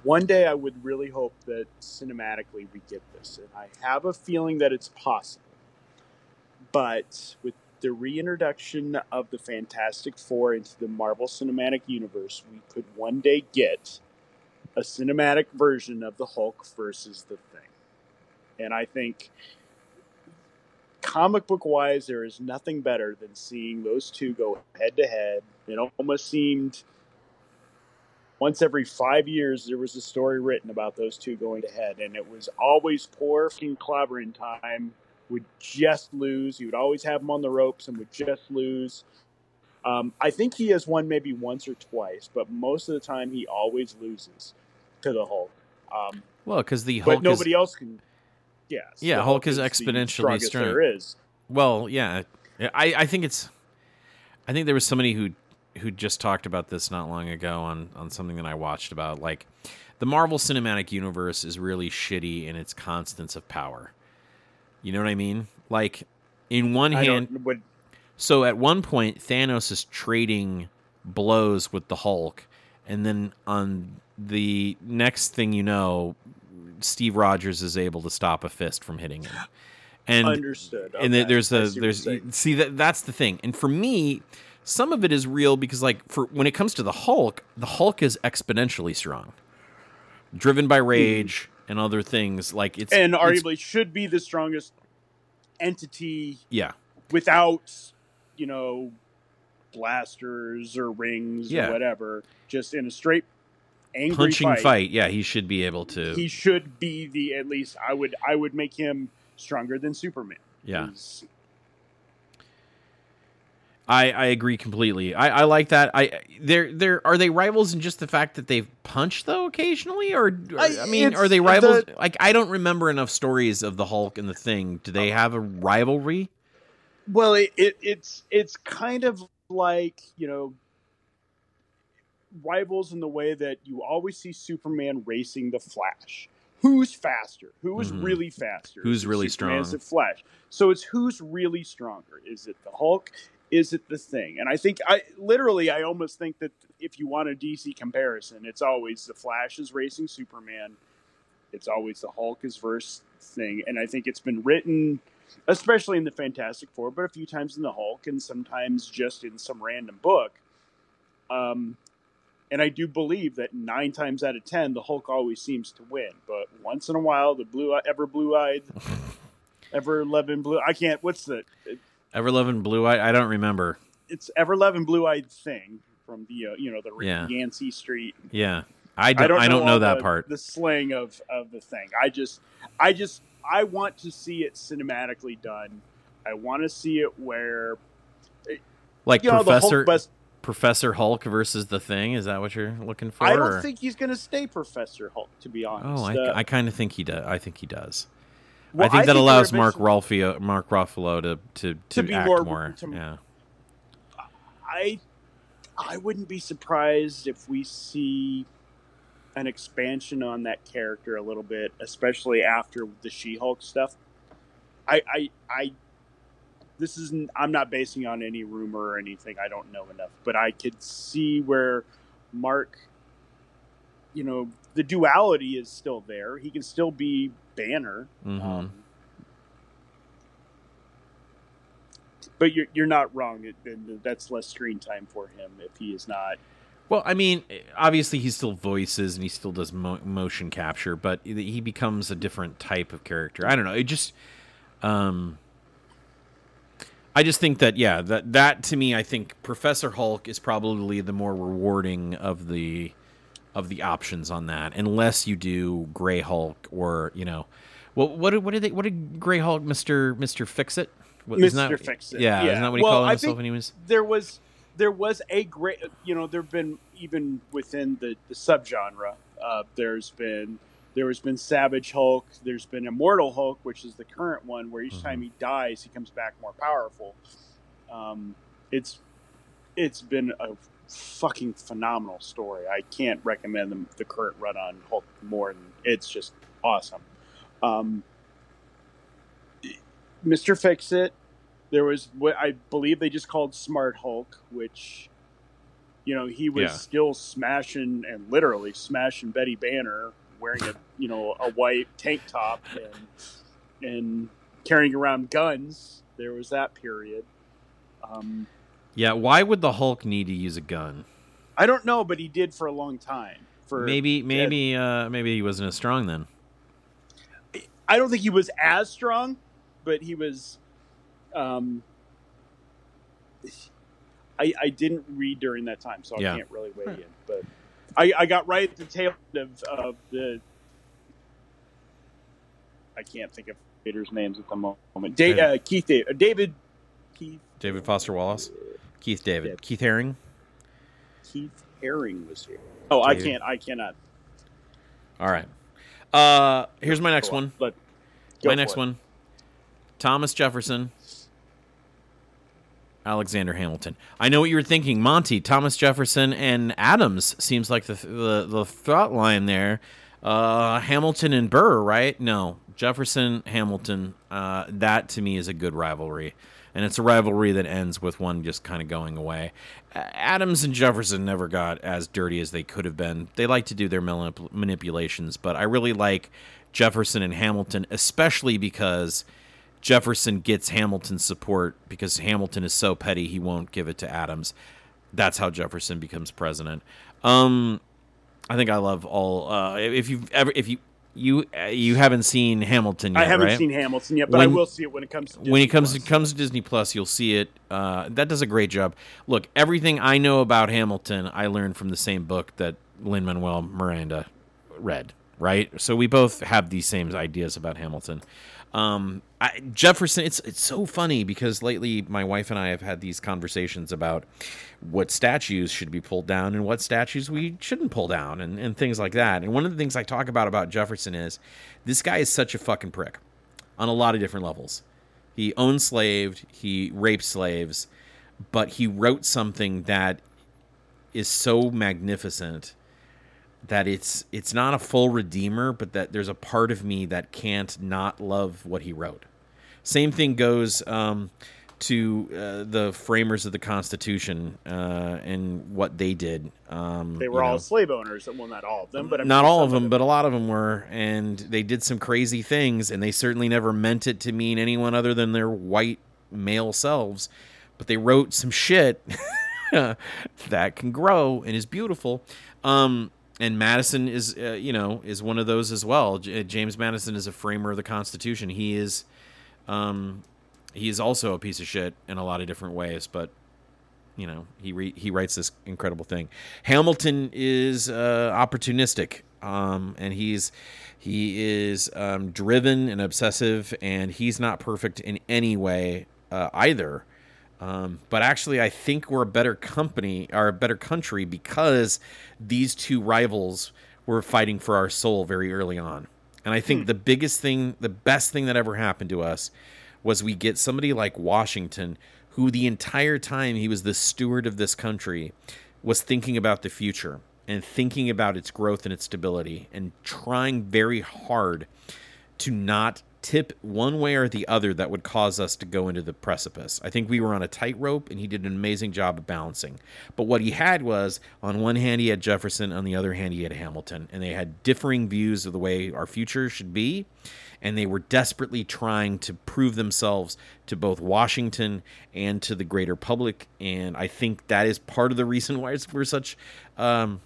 one day I would really hope that cinematically we get this, and I have a feeling that it's possible. But with the reintroduction of the Fantastic Four into the Marvel Cinematic Universe, we could one day get a cinematic version of the Hulk versus the Thing. And I think comic book wise, there is nothing better than seeing those two go head to head. It almost seemed once every five years there was a story written about those two going to head, and it was always poor fucking clobbering time would just lose. You would always have him on the ropes and would just lose. Um, I think he has won maybe once or twice, but most of the time he always loses to the Hulk. Um, Well, because the Hulk but nobody is else can. Yes. Yeah, the Hulk is the exponentially strongest strong. There is. well, yeah. I I think it's. I think there was somebody who who just talked about this not long ago on on something that I watched about like the Marvel Cinematic Universe is really shitty in its constants of power. You know what I mean? Like in one I hand. Would, So at one point, Thanos is trading blows with the Hulk, and then on the next thing you know, Steve Rogers is able to stop a fist from hitting him. And understood. and there's see there's see that that's the thing. And for me, some of it is real because like for when it comes to the Hulk, the Hulk is exponentially strong, driven by rage and other things. Like it's Hmm. and it's- arguably should be the strongest entity yeah, without you know blasters or rings Yeah. or whatever. Just in a straight angry punching fight, fight. Yeah, he should be able to. he should be the at least. I would I would make him stronger than Superman. yeah. He's- I, I agree completely. I, I like that. I they're they're are they rivals in just the fact that they've punched though occasionally, or, or- I, I- mean, are they rivals? the- like I don't remember enough stories of the Hulk and the Thing. Do they have a rivalry? Well, it, it, it's it's kind of like you know rivals in the way that you always see Superman racing the Flash. Who's faster? Who is Mhm. really faster? Who's Is really Superman? Is strong? it Flash? So it's who's really stronger? Is it the Hulk? Is it the Thing? And I think I literally I almost think that if you want a DC comparison, it's always the Flash is racing Superman. It's always the Hulk is versus Thing, and I think it's been written especially in the Fantastic Four, but a few times in the Hulk, and sometimes just in some random book. Um, and I do believe that nine times out of ten, the Hulk always seems to win. But once in a while, the blue, ever blue-eyed, ever loving blue. I can't. What's the? Ever loving Blue Eye? I don't remember. It's ever loving blue-eyed thing. from the uh, you know the Yeah. Yancey Street. Yeah, I don't. I don't, know, all that the, part. The slang of of the thing. I just, I just, I want to see it cinematically done. I want to see it where Like you know the Professor Hulk bust. Professor Hulk versus the Thing. Is that what you're looking for? I don't or- think he's going to stay Professor Hulk. To be honest. Oh, I, Uh, I kind of think he does. I think he does. well, I think that they're allows Mark Ruffalo, Mark Ruffalo to to, to, To act more- more. to- yeah. I I wouldn't be surprised if we see an expansion on that character a little bit, especially after the She-Hulk stuff. I I, I this isn't I'm not basing on any rumor or anything. I don't know enough, but I could see where Mark you know, the duality is still there. He can still be Banner. Mhm. Um, but you're you're not wrong. It, it- that's less screen time for him if he is not. Well, I mean, obviously he still voices and he still does mo- motion capture, but he becomes a different type of character. I don't know. It just, um, I just think that yeah, that that to me, I think Professor Hulk is probably the more rewarding of the of the options on that, unless you do Gray Hulk or you know, well, what did- what did they what did Gray Hulk Mister Mister Fix It? Mr. Fix-It, Yeah, yeah. isn't that what he Well, called himself when he was? There was there was a great you know there've been even within the the subgenre. Uh, there's been there has been Savage Hulk. There's been Immortal Hulk, which is the current one, where each Mhm. time he dies, he comes back more powerful. Um, it's it's been a fucking phenomenal story. I can't recommend the, the current run on Hulk more than it's just awesome. Um, Mr. Fix It. There was what I believe they just called Smart Hulk, which you know he was Yeah. still smashing and literally smashing Betty Banner wearing a you know a white tank top and and carrying around guns. There was that period. Um, Yeah, why would the Hulk need to use a gun? I don't know, but he did for a long time. For maybe maybe uh maybe he wasn't as strong then. I don't think he was as strong, but he was. Um, I I didn't read during that time, so I can't really weigh in. But I, I got right at the tail end of, of the. I can't think of Vader's names at the moment. Da- uh, Keith David, uh, David Keith David Foster Wallace, Keith David, Yeah. Keith Haring. Keith Haring was here. Oh, I can't. I cannot. All right. Uh here's my next one. But My next it. one. Thomas Jefferson. Alexander Hamilton. I know what you were thinking, Monty. Thomas Jefferson and Adams seems like the the, the thought line there. Uh, Hamilton and Burr, right? No, Jefferson, Hamilton. Uh, that to me is a good rivalry, and it's a rivalry that ends with one just kind of going away. Adams and Jefferson never got as dirty as they could have been. They like to do their manip- manipulations, but I really like Jefferson and Hamilton, especially because Jefferson gets Hamilton's support because Hamilton is so petty he won't give it to Adams. That's how Jefferson becomes president. Um, I think I love all. Uh, if you've ever, if you you uh, you haven't seen Hamilton yet, I haven't right? seen Hamilton yet, but I will see it when it comes to when it comes Plus. to comes to Disney Plus, you'll see it. Uh, that does a great job. Look, everything I know about Hamilton, I learned from the same book that Lin Manuel Miranda read. Right, so we both have these same ideas about Hamilton. Um, I, Jefferson, it's it's so funny because lately my wife and I have had these conversations about what statues should be pulled down and what statues we shouldn't pull down and, and things like that. And one of the things I talk about about Jefferson is this guy is such a fucking prick on a lot of different levels. He owned slaved, he raped slaves, but he wrote something that is so magnificent that it's it's not a full redeemer, but that there's a part of me that can't not love what he wrote. Same thing goes um, to uh, the framers of the Constitution uh, and what they did. Um, They were all know slave owners. Well, not all of them, but I mean, not all of them, but a lot of them were, and they did some crazy things, and they certainly never meant it to mean anyone other than their white male selves. But they wrote some shit that can grow and is beautiful. Um, and Madison is, uh, you know, is one of those as well. J- uh, James Madison is a framer of the Constitution. He is, um, he is also a piece of shit in a lot of different ways, but you know he re- he writes this incredible thing. Hamilton is uh, opportunistic, um, and he's he is um, driven and obsessive, and he's not perfect in any way uh, either. Um, but actually, I think we're a better company or a better country because these two rivals were fighting for our soul very early on. And I think the biggest thing, the best thing that ever happened to us was we get somebody like Washington, who the entire time he was the steward of this country, was thinking about the future and thinking about its growth and its stability and trying very hard to not tip one way or the other that would cause us to go into the precipice. I think we were on a tightrope and he did an amazing job of balancing. But what he had was on one hand he had Jefferson, on the other hand he had Hamilton, and they had differing views of the way our future should be. And they were desperately trying to prove themselves to both Washington and to the greater public. And I think that is part of the reason why we're such um,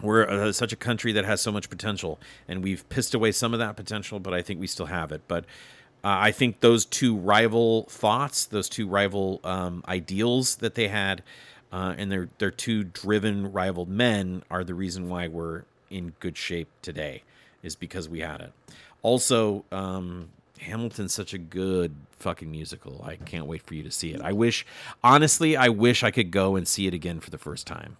we're uh, such a country that has so much potential, and we've pissed away some of that potential, but I think we still have it. But uh, I think those two rival thoughts, those two rival um, ideals that they had, uh, and they're they're two driven rival men are the reason why we're in good shape today, is because we had it. Also, um, Hamilton's such a good fucking musical. I can't wait for you to see it. I wish, honestly, I wish I could go and see it again for the first time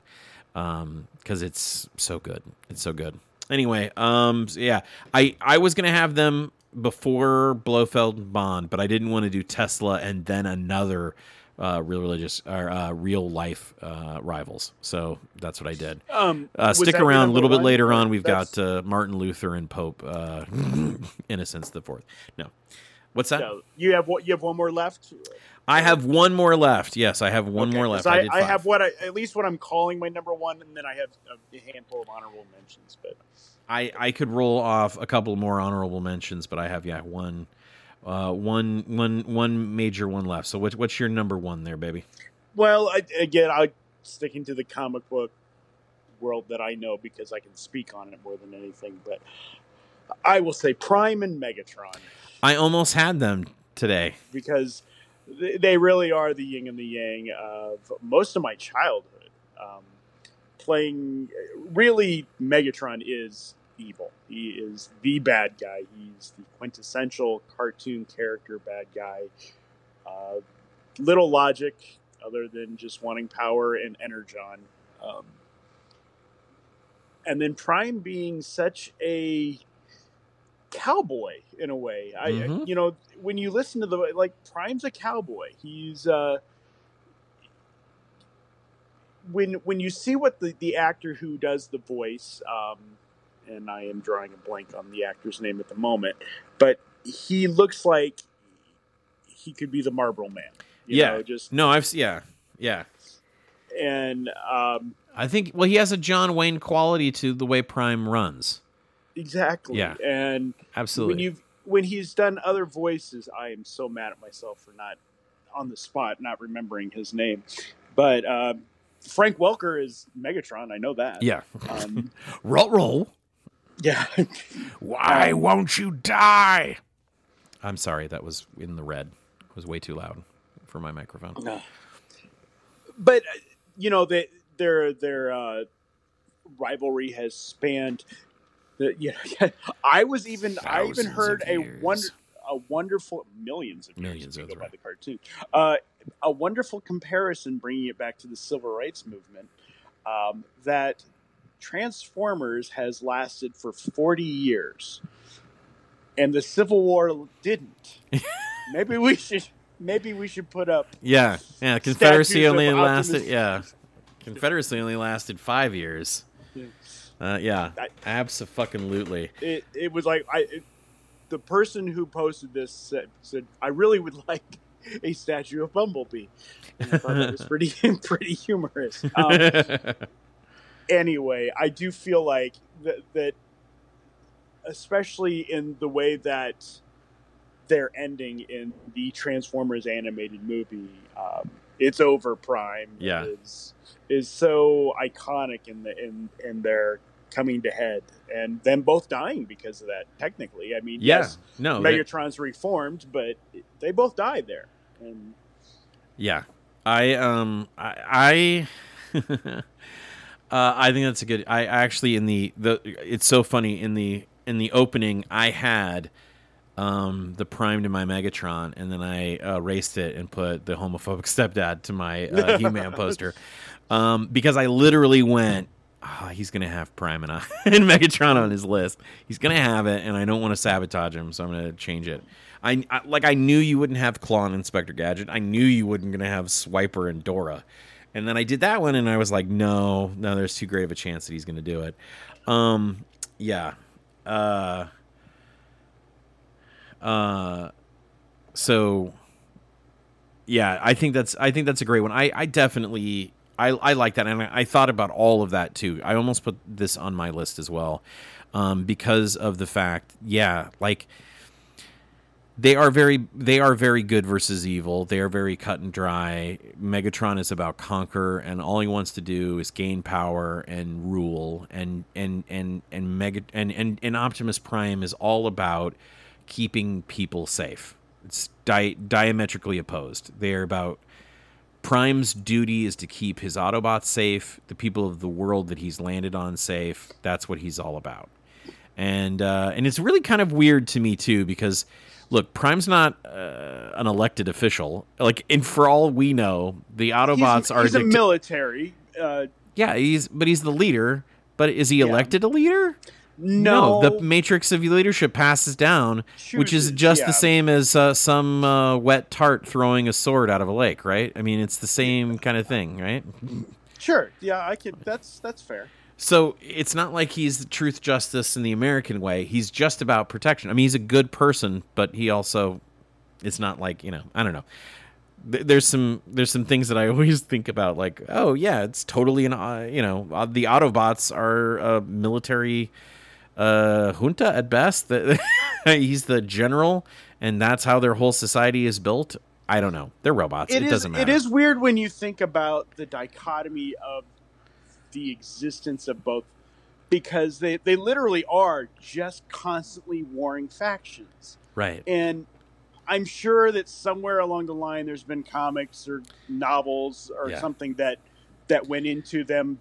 because it's so good. It's so good. Anyway, um, so yeah, I I was gonna have them before Blofeld and Bond, but I didn't want to do Tesla and then another uh, real religious or uh, real life uh, rivals. So that's what I did. Um, Uh, stick around a little bit later on. We've That's- got uh, Martin Luther and Pope uh, Innocent the Fourth. No, what's that? so you have what you have one more left. I have one more left. Yes, I have one Okay, more left. I, I, I have what I, at least what I'm calling my number one, and then I have a handful of honorable mentions. But I, I could roll off a couple more honorable mentions, but I have yeah one, uh, one one one major one left. So what, what's your number one there, baby? well, I, again, I'm sticking to the comic book world that I know because I can speak on it more than anything. But I will say Prime and Megatron I almost had them today. because they, really are the yin and the yang of most of my childhood. Um, playing really, Megatron is evil. He is the bad guy. He's the quintessential cartoon character bad guy. Uh, little logic other than just wanting power and energon. Um, and then Prime being such a cowboy in a way. I, Mhm. you know, when you listen to the like Prime's a cowboy. He's uh when when you see what the the actor who does the voice um and I am drawing a blank on the actor's name at the moment, but he looks like he could be the Marlboro man. You Yeah. know, just No, I've yeah yeah. and um I think well he has a John Wayne quality to the way Prime runs. Exactly. Yeah. And Absolutely. when you when he's done other voices, I am so mad at myself for not on the spot not remembering his name. But um, Frank Welker is Megatron. I know that. yeah. Um, roll roll. yeah. Why won't you die? I'm sorry, that was in the red. It was way too loud for my microphone. No. but uh, you know they, their their uh, rivalry has spanned. The, you know, I was even I even heard a years. wonder a wonderful millions of Millions, if you that's go by right. the cartoon. Uh, a wonderful comparison, bringing it back to the civil rights movement, um, that Transformers has lasted for forty years, and the Civil War didn't. maybe we should maybe we should put up Yeah, yeah. Confederacy only lasted. Yeah, Confederacy only lasted five years. Yeah. Uh, yeah, I- absolutely. it, it was like I, it, the person who posted this said, said, "I really would like a statue of Bumblebee." And I thought that was pretty pretty humorous. Um, anyway, I do feel like that, that, especially in the way that they're ending in the Transformers animated movie, um, it's over. Prime Yeah. is is so iconic in the in in their coming to head, and them both dying because of that. Technically, I mean, yeah, yes, no, Megatron's reformed, but they both died there. And yeah. I um I I, uh, I think that's a good. I, actually in the the it's so funny in the in the opening I had um the prime to my Megatron and then I uh, erased it and put the homophobic stepdad to my uh, He-Man poster um because I literally went. "Ah, he's gonna have Prime and, I, and Megatron on his list. He's gonna have it, and I don't want to sabotage him, so I'm gonna change it. I, I like I knew you wouldn't have Claw and Inspector Gadget. I knew you wouldn't gonna have Swiper and Dora. And then I did that one and I was like, no, no, there's too great of a chance that he's gonna do it. Um yeah. Uh uh so yeah, I think that's I think that's a great one. I, I definitely I, I like that and I, I thought about all of that too. I almost put this on my list as well. Um, because of the fact, yeah, like they are very they are very good versus evil. They are very cut and dry. Megatron is about conquer, and all he wants to do is gain power and rule. And and and and Mega and and, and Optimus Prime is all about keeping people safe. It's di- diametrically opposed. They are about Prime's duty is to keep his Autobots safe, the people of the world that he's landed on safe. That's what he's all about. And uh, and it's really kind of weird to me too because look, Prime's not uh, an elected official. Like, and for all we know, the Autobots he's, are he's a military. Uh, yeah, he's but he's the leader. But is he Yeah. elected a leader? No, the matrix of your leadership passes down, which is just yeah. the same as uh, some uh, wet tart throwing a sword out of a lake, right? I mean, it's the same kind of thing, right? sure. Yeah, I could. That's that's fair. So it's not like he's the truth, justice in the American way. He's just about protection. I mean, he's a good person, but he also, it's not like you know, I don't know. There's some there's some things that I always think about, like, oh yeah, it's totally an uh, you know, uh, the Autobots are a military uh, junta at best. He's the general, and that's how their whole society is built. I don't know. They're robots. It, It is. doesn't matter. It is weird when you think about the dichotomy of the existence of both, because they they literally are just constantly warring factions, right. and I'm sure that somewhere along the line there's been comics or novels or Yeah. something that that went into them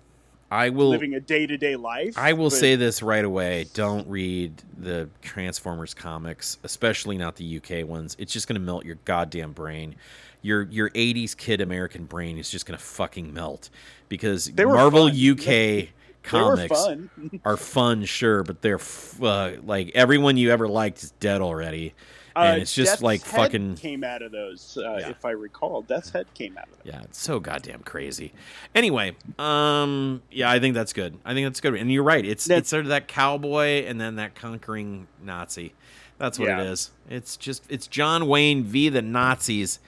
I will. living a day to day life. I will but- say this right away. Don't read the Transformers comics, especially not the UK ones. It's just going to melt your goddamn brain. Your your 80s kid American brain is just going to fucking melt because They Marvel fun. UK they comics fun. are fun, sure, but they're f- uh, like everyone you ever liked is dead already. Uh, And it's just Death's like fucking came out of those, uh, Yeah. if I recall. Death's Head came out of it. Yeah, it's so goddamn crazy. Anyway, um, yeah, I think that's good. I think that's good. And you're right. It's That- it's sort of that cowboy and then that conquering Nazi. That's what Yeah. it is. It's just it's John Wayne v the Nazis.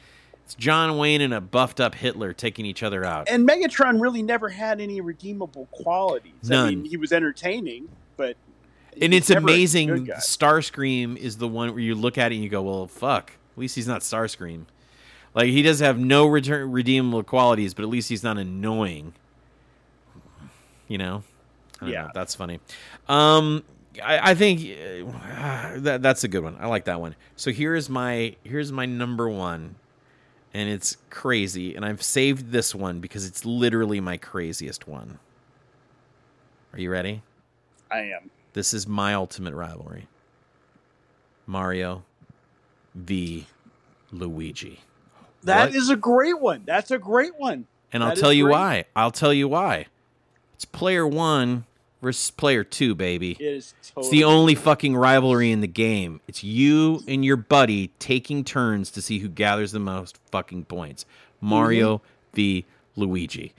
It's John Wayne and a buffed up Hitler taking each other out. And Megatron really never had any redeemable qualities. I None. mean, he was entertaining, but and it's amazing. Starscream is the one where you look at it and you go, "Well, fuck. At least he's not Starscream." Like he does have no return redeemable qualities, but at least he's not annoying. You know? Yeah. know. that's funny. Um, I, I think uh, that that's a good one. I like that one. So here's my here's my number one, and it's crazy, and I've saved this one because it's literally my craziest one. Are you ready? I am. This is my ultimate rivalry. Mario v Luigi. That is What? a great one. That's a great one. And I'll that is tell you great. why. I'll tell you why. It's player 1 versus player 2, baby. It is totally. It's the only fucking rivalry in the game. It's you and your buddy taking turns to see who gathers the most fucking points. Mario Mm-hmm. v Luigi.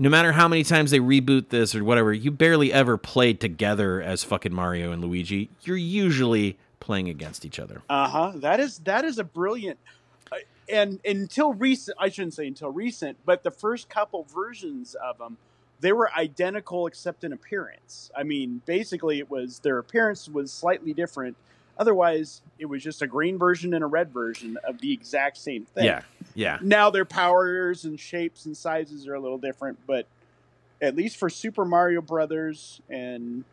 No matter how many times they reboot this or whatever, you barely ever played together as fucking Mario and Luigi. You're usually playing against each other. Uh huh. That is that is a brilliant. Uh, and until recent, I shouldn't say until recent, but the first couple versions of them, they were identical except in appearance. I mean, basically, it was their appearance was slightly different. Otherwise, it was just a green version and a red version of the exact same thing. Yeah. Yeah. Now their powers and shapes and sizes are a little different, but at least for Super Mario Brothers and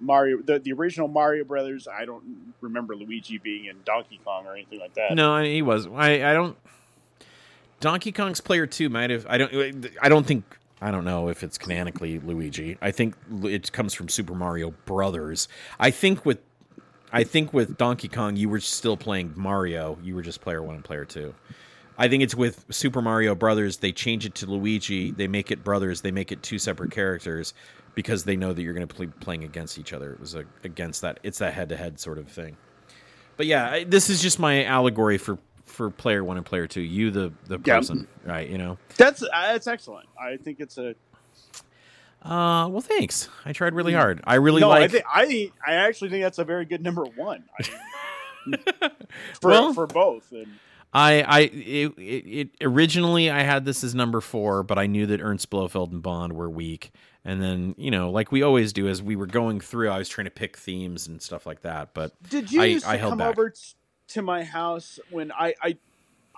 Mario, the, the original Mario Brothers, I don't remember Luigi being in Donkey Kong or anything like that. No, he was. I, I don't. Donkey Kong's player two might have. I don't. I don't think. I don't know if it's canonically Luigi. I think it comes from Super Mario Brothers. I think with, I think with Donkey Kong, you were still playing Mario. You were just player one and player two. I think it's with Super Mario Brothers. They change it to Luigi. They make it brothers. They make it two separate characters because they know that you're going to be playing against each other. It was a, against that. It's that head to head sort of thing. But yeah, I, this is just my allegory for for player one and player two. You, the the Yeah. person, right? You know. That's uh, that's excellent. I think it's a Uh, well, thanks. I tried really hard. I really no. like. I think I I actually think that's a very good number one. For Well- for both. And I, I, it, it, originally I had this as number four, but I knew that Ernst Blofeld and Bond were weak, and then you know, like we always do, as we were going through, I was trying to pick themes and stuff like that. But did you I- I come back. over to my house when I I.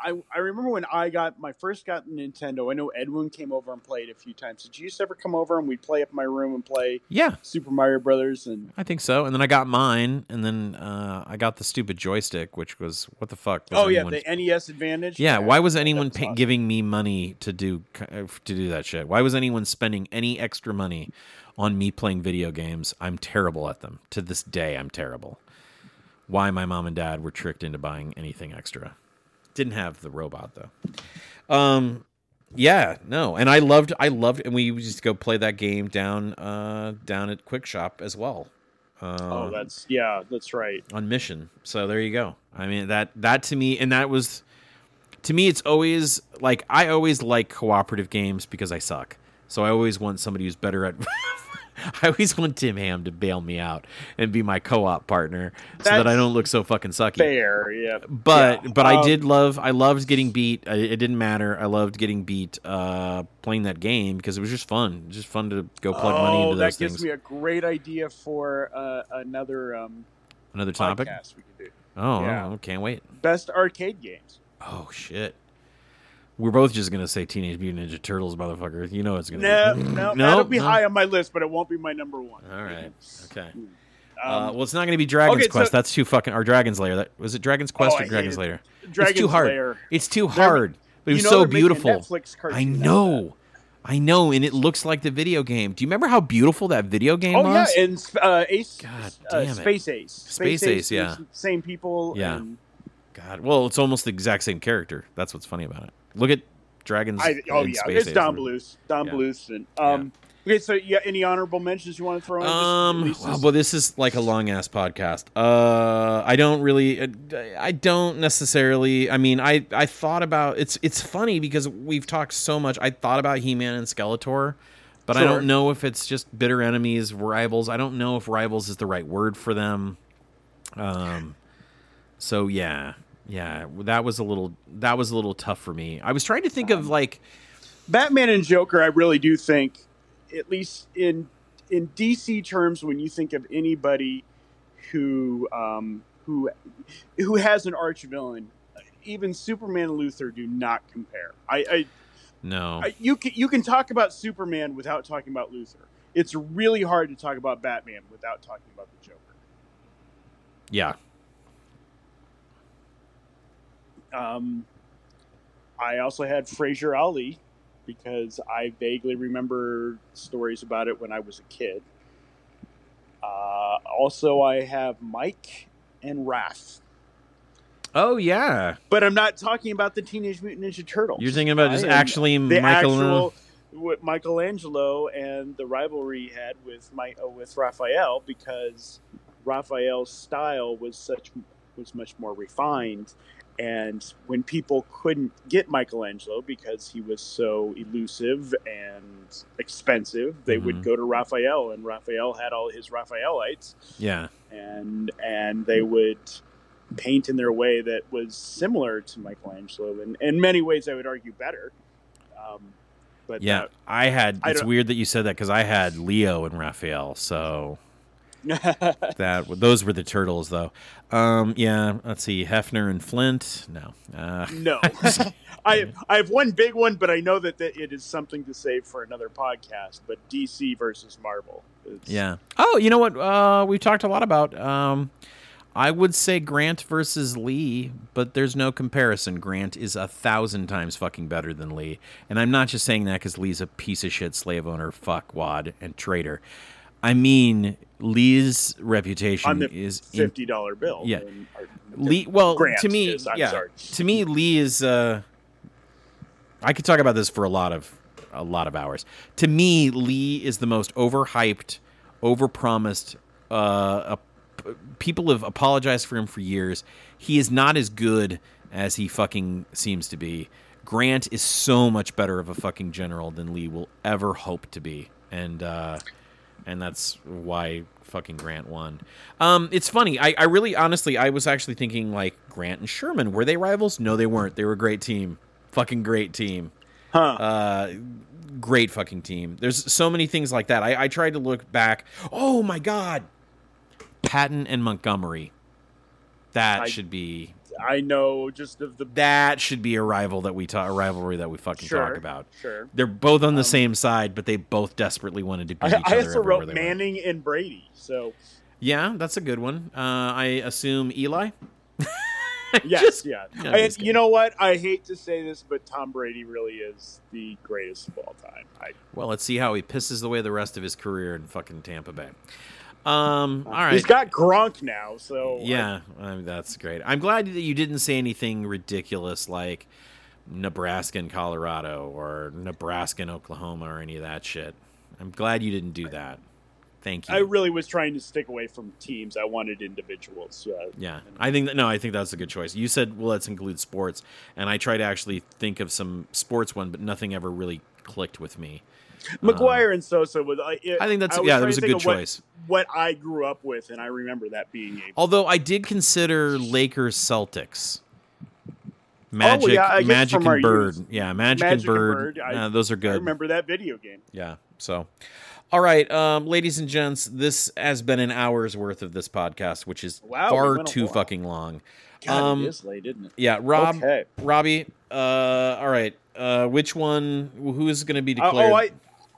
I, I remember when I got my first got Nintendo. I know Edwin came over and played a few times. Did you to ever come over and we'd play up my room and play yeah, Super Mario Brothers? And I think so. And then I got mine, and then uh, I got the stupid joystick, which was what the fuck? was oh yeah, the NES Advantage. Yeah, why was anyone pay- awesome. giving me money to do to do that shit? Why was anyone spending any extra money on me playing video games? I'm terrible at them. To this day, I'm terrible. Why my mom and dad were tricked into buying anything extra? Didn't have the robot though. Um, yeah, no, and I loved, I loved, and we would just go play that game down, uh, down at Quick Shop as well. Uh, Oh, that's yeah, that's right. on mission. So there you go. I mean that that to me and that was to me it's always like I always like cooperative games because I suck. So I always want somebody who's better at I always want Tim Ham to bail me out and be my co-op partner so that I don't look so fucking sucky. Fair, yeah. But Yeah, but I um, did love I loved getting beat. I, it didn't matter. I loved getting beat uh playing that game because it was just fun. Just fun to go plug money oh, into that those gives me a great idea for uh, another um, Another topic. we could do. Oh, Yeah. oh, can't wait. Best arcade games. Oh shit. We're both just gonna say Teenage Mutant Ninja Turtles, motherfucker. You know it's gonna No, be. no, No? that'll be No? high on my list, but it won't be my number one. All right. Okay. Um, uh, well, it's not gonna be Dragon's okay, so- Quest. That's too fucking. Or Dragon's Lair. That was it. Dragon's Quest Oh, or Dragon's hated Lair? Dragon's it's too hard. Lair. It's too hard. But it was so beautiful. Netflix cartoon I know. I know, and it looks like the video game. Do you remember how beautiful that video game was? Oh yeah, and uh, Ace, God uh, damn it. Space Ace, Space Ace, yeah. Same people. Yeah. and God, well, it's almost the exact same character. That's what's funny about it. Look at Dragons. I, oh yeah, Space it's. Don Bluth. Don Yeah. Bluth. And, um, Okay, so yeah, any honorable mentions you want to throw in? Um, well, well, this is like a long ass podcast. Uh, I don't really, uh, I don't necessarily. I mean, I I thought about it's it's funny because we've talked so much. I thought about He Man and Skeletor, but I don't know if it's just bitter enemies, rivals. I don't know if rivals is the right word for them. Um, so yeah, yeah, that was a little that was a little tough for me. I was trying to think of like. Batman and Joker, I really do think, at least in in DC terms, when you think of anybody who um, who who has an arch villain, even Superman and Luthor do not compare. I, I, No, I you can you can talk about Superman without talking about Luthor. It's really hard to talk about Batman without talking about the Joker. yeah, Um, I also had Frazier Ali because I vaguely remember stories about it when I was a kid. Uh, also, I have Mike and Raph. oh yeah. But I'm not talking about the Teenage Mutant Ninja Turtles. You're thinking about just actually Michael. actual what Michelangelo and the rivalry he had with my uh, with Raphael because Raphael's style was such was much more refined, and when people couldn't get Michelangelo because he was so elusive and expensive, they would Mhm. go to Raphael, and Raphael had all his Raphaelites, yeah. and and they would paint in their way that was similar to Michelangelo, and in many ways, I would argue better. Um, but Yeah, I had. It's don't- weird that you said that because I had Leo and Raphael. So that- those were the turtles, though. Um, yeah. Let's see, Hefner and Flynt. No. Uh, no, I I have one big one, but I know that, that it is something to save for another podcast. But DC versus Marvel. yeah. Oh, you know what? Uh, we've talked a lot about. Um, I would say Grant versus Lee, but there's no comparison. Grant is a thousand times fucking better than Lee, and I'm not just saying that because Lee's a piece of shit slave owner, fuckwad, and traitor. I mean, Lee's reputation is fifty dollar bill. Yeah. And- or- Lee. Well, to me, is, yeah, sorry. to me, Lee is. Uh, I could talk about this for a lot of a lot of hours. To me, Lee is the most overhyped, overpromised. Uh, p- people have apologized for him for years. He is not as good as he fucking seems to be. Grant is so much better of a fucking general than Lee will ever hope to be, and uh, and that's why fucking Grant won. Um, it's funny. I, I really, honestly, I was actually thinking like Grant and Sherman were they rivals? No, they weren't. They were a great team. Fucking great team. Huh. Uh, great fucking team. There's so many things like that. I, I tried to look back. Oh my god, Patton and Montgomery. That I- should be I know just of the that should be a rival that we talk a rivalry that we fucking sure, talk about. Sure. They're both on the same side, but they both desperately wanted to beat I, each I other. also wrote went. Manning and Brady. So Yeah, that's a good one. Uh, I assume Eli. yes, Just- yeah. No, just you know what? I hate to say this, but Tom Brady really is the greatest of all time. I, Well, let's see how he pisses away the rest of his career in fucking Tampa Bay. Um, all right. He's got Gronk now, so yeah, I mean, that's great. I'm glad that you didn't say anything ridiculous like Nebraska and Colorado or Nebraska and Oklahoma or any of that shit. I'm glad you didn't do that. Thank you. I really was trying to stick away from teams. I wanted individuals. Uh, Yeah, I think that no, I think that's a good choice. You said well, let's include sports, and I try to actually think of some sports one, but nothing ever really clicked with me. McGwire and Sosa was. I, it, I think that's was yeah, that was a good what- choice. What, I grew up with, and I remember that being a. Although I did consider Lakers Celtics. Magic, Oh, yeah, Magic and Bird, youth. yeah, Magic, Magic and and Bird, Bird, I- uh, those are I good. remember that video game. Yeah. So, all right, um, ladies and gents, this has been an hour's worth of this podcast, which is Wow, far too while. fucking long. God, Um, it is late, isn't it? Yeah, Rob, Okay. Robbie. Uh, all right. Uh, which one? Who is going to be Uh, declared? oh, I,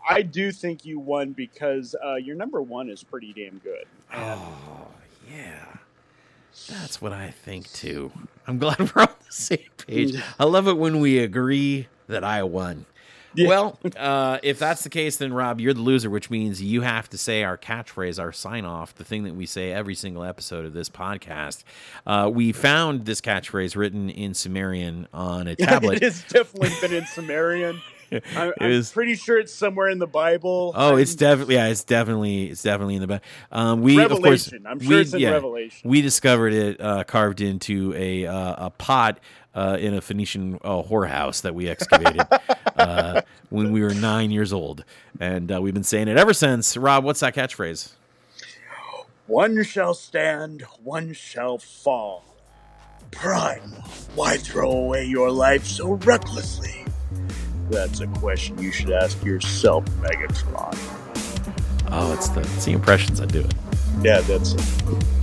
I do think you won because uh, your number one is pretty damn good. And Oh, yeah. That's what I think too. I'm glad we're on the same page. I love it when we agree that I won. Yeah. Well, uh, if that's the case, then Rob, you're the loser, which means you have to say our catchphrase, our sign off, the thing that we say every single episode of this podcast. Uh, we found this catchphrase written in Sumerian on a tablet. it has definitely been in Sumerian. I, It I'm was- pretty sure it's somewhere in the Bible. Oh, it's definitely yeah, it's definitely it's definitely in the Bible. Um, we of course Revelation. I'm sure we, it's in yeah, Revelation. We discovered it uh, carved into a uh, a pot uh, in a Phoenician uh, whorehouse that we excavated uh, when we were nine years old, and uh, we've been saying it ever since. Rob, what's that catchphrase? One shall stand, one shall fall. Prime, why throw away your life so recklessly? That's a question you should ask yourself, Megatron. Oh, it's the it's the impressions I do it. Yeah, that's it.